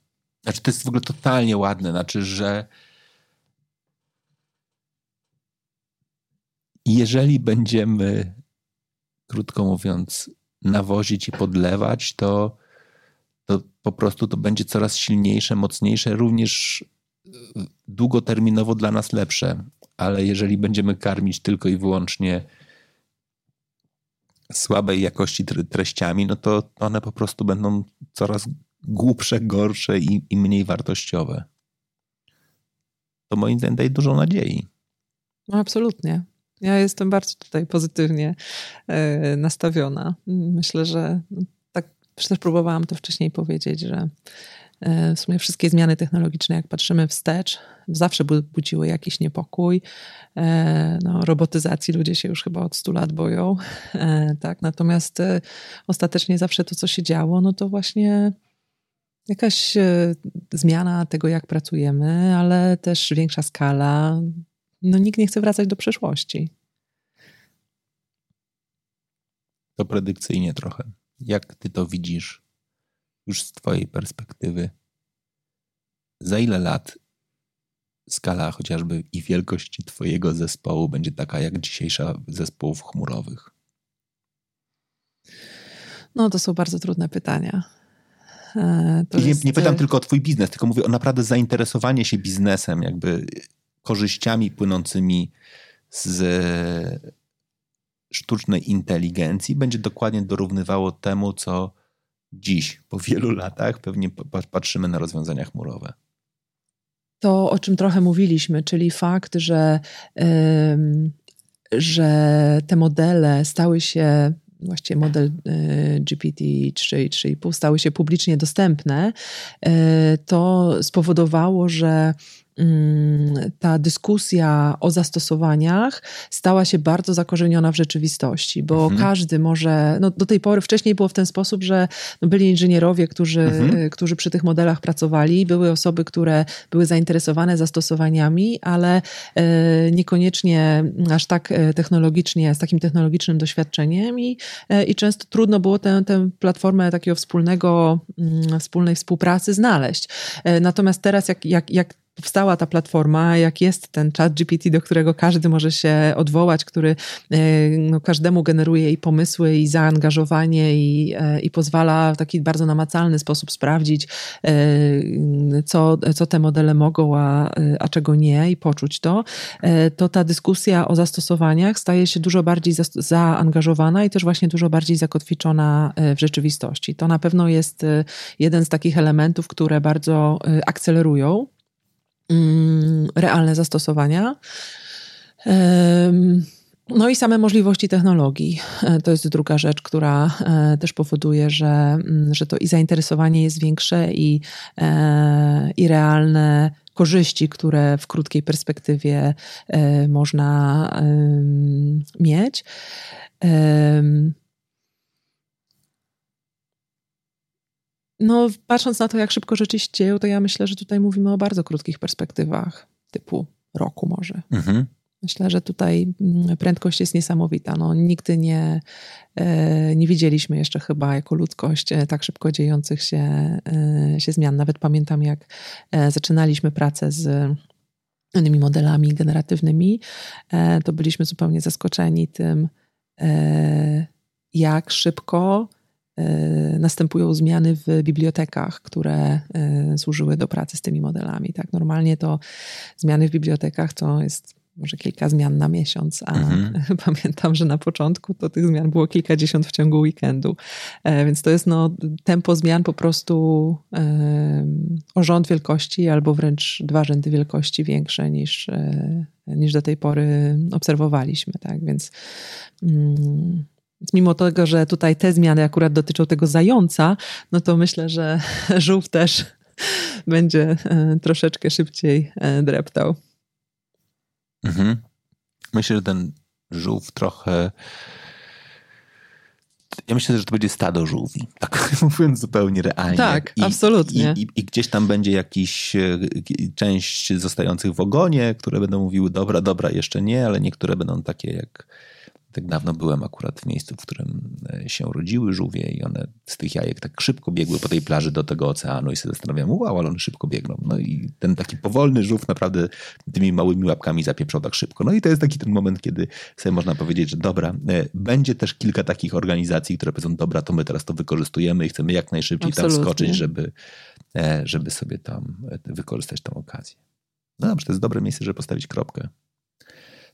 Speaker 1: Znaczy, to jest w ogóle totalnie ładne. Znaczy, że jeżeli będziemy, krótko mówiąc, nawozić i podlewać, to, to po prostu to będzie coraz silniejsze, mocniejsze, również e, długoterminowo dla nas lepsze. Ale jeżeli będziemy karmić tylko i wyłącznie słabej jakości treściami, no to one po prostu będą coraz głupsze, gorsze i, i mniej wartościowe. To moim zdaniem daje dużo nadziei.
Speaker 2: No absolutnie. Ja jestem bardzo tutaj pozytywnie e, nastawiona. Myślę, że no, tak też próbowałam to wcześniej powiedzieć, że e, w sumie wszystkie zmiany technologiczne, jak patrzymy wstecz, zawsze budziły jakiś niepokój. E, no, robotyzacji ludzie się już chyba od 100 lat boją. Tak? Natomiast ostatecznie zawsze to, co się działo, no to właśnie jakaś zmiana tego, jak pracujemy, ale też większa skala, no nikt nie chce wracać do przeszłości.
Speaker 1: To predykcyjnie trochę. Jak ty to widzisz już z twojej perspektywy? Za ile lat skala chociażby i wielkość twojego zespołu będzie taka jak dzisiejsza zespołów chmurowych?
Speaker 2: No to są bardzo trudne pytania.
Speaker 1: E, nie, jest... nie pytam tylko o twój biznes, tylko mówię o naprawdę zainteresowanie się biznesem, jakby korzyściami płynącymi z sztucznej inteligencji będzie dokładnie dorównywało temu, co dziś, po wielu latach, pewnie patrzymy na rozwiązania chmurowe.
Speaker 2: To, o czym trochę mówiliśmy, czyli fakt, że, yy, że te modele stały się właściwie model GPT-3 i 3,5 stały się publicznie dostępne, e, to spowodowało, że ta dyskusja o zastosowaniach stała się bardzo zakorzeniona w rzeczywistości, bo mhm. każdy może, no do tej pory wcześniej było w ten sposób, że no byli inżynierowie, którzy, mhm. którzy przy tych modelach pracowali, były osoby, które były zainteresowane zastosowaniami, ale e, niekoniecznie aż tak e, technologicznie, z takim technologicznym doświadczeniem i, e, i często trudno było tę, tę platformę takiego wspólnego, mm, wspólnej współpracy znaleźć. Natomiast teraz jak, jak, jak powstała ta platforma, jak jest ten chat GPT, do którego każdy może się odwołać, który e, no, każdemu generuje i pomysły, i zaangażowanie, i, e, i pozwala w taki bardzo namacalny sposób sprawdzić, e, co, co te modele mogą, a, a czego nie, i poczuć to, to ta dyskusja o zastosowaniach staje się dużo bardziej za, zaangażowana i też właśnie dużo bardziej zakotwiczona w rzeczywistości. To na pewno jest jeden z takich elementów, które bardzo akcelerują realne zastosowania. No i same możliwości technologii. E, to jest druga rzecz, która e, też powoduje, że, mm, że to i zainteresowanie jest większe, i, e, i realne korzyści, które w krótkiej perspektywie można mieć. No, patrząc na to, jak szybko rzeczy się dzieją, to ja myślę, że tutaj mówimy o bardzo krótkich perspektywach, typu roku może. Mhm. Myślę, że tutaj mm, prędkość jest niesamowita. No, nigdy nie, e, nie widzieliśmy jeszcze chyba jako ludzkość e, tak szybko dziejących się, e, się zmian. Nawet pamiętam, jak zaczynaliśmy pracę z innymi modelami generatywnymi, to byliśmy zupełnie zaskoczeni tym, jak szybko następują zmiany w bibliotekach, które e, służyły do pracy z tymi modelami. Tak, normalnie to zmiany w bibliotekach to jest może kilka zmian na miesiąc, a mhm. pamiętam, że na początku to tych zmian było kilkadziesiąt w ciągu weekendu. E, więc to jest no, tempo zmian po prostu o rząd wielkości albo wręcz dwa rzędy wielkości większe niż, niż do tej pory obserwowaliśmy. Tak? Więc mm, mimo tego, że tutaj te zmiany akurat dotyczą tego zająca, no to myślę, że żółw też będzie e, troszeczkę szybciej e, dreptał.
Speaker 1: Mhm. Myślę, że ten żółw trochę ja myślę, że to będzie stado żółwi, tak mówiąc zupełnie realnie.
Speaker 2: Tak, I, absolutnie.
Speaker 1: I, i, I, gdzieś tam będzie jakiś e, część zostających w ogonie, które będą mówiły dobra, dobra, jeszcze nie, ale niektóre będą takie jak tak dawno byłem akurat w miejscu, w którym e, się rodziły żółwie i one z tych jajek tak szybko biegły po tej plaży do tego oceanu i się zastanawiam, wow, ale one szybko biegną. No i ten taki powolny żółw naprawdę tymi małymi łapkami zapieprzał tak szybko. No i to jest taki ten moment, kiedy sobie można powiedzieć, że dobra, e, będzie też kilka takich organizacji, które powiedzą, dobra, to my teraz to wykorzystujemy i chcemy jak najszybciej Absolutnie. tam skoczyć, żeby, e, żeby sobie tam wykorzystać tą okazję. No dobrze, to jest dobre miejsce, żeby postawić kropkę.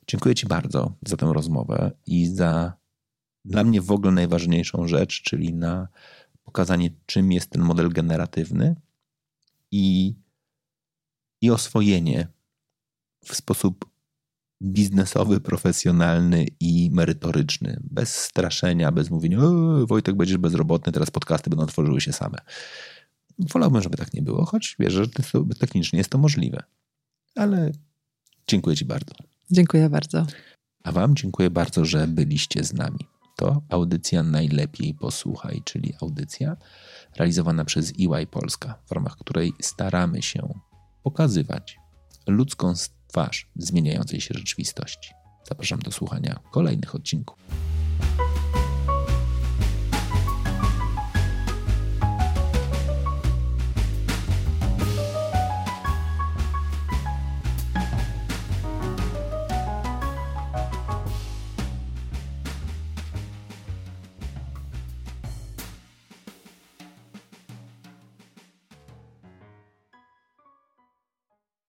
Speaker 1: Dziękuję Ci bardzo za tę rozmowę i za dla mnie w ogóle najważniejszą rzecz, czyli na pokazanie, czym jest ten model generatywny i, i oswojenie w sposób biznesowy, profesjonalny i merytoryczny. Bez straszenia, bez mówienia, Wojtek, będziesz bezrobotny, teraz podcasty będą tworzyły się same. Wolałbym, żeby tak nie było, choć wierzę, że technicznie jest to możliwe. Ale dziękuję Ci bardzo.
Speaker 2: Dziękuję bardzo.
Speaker 1: A Wam dziękuję bardzo, że byliście z nami. To audycja Najlepiej Posłuchaj, czyli audycja realizowana przez EY Polska, w ramach której staramy się pokazywać ludzką twarz zmieniającej się rzeczywistości. Zapraszam do słuchania kolejnych odcinków.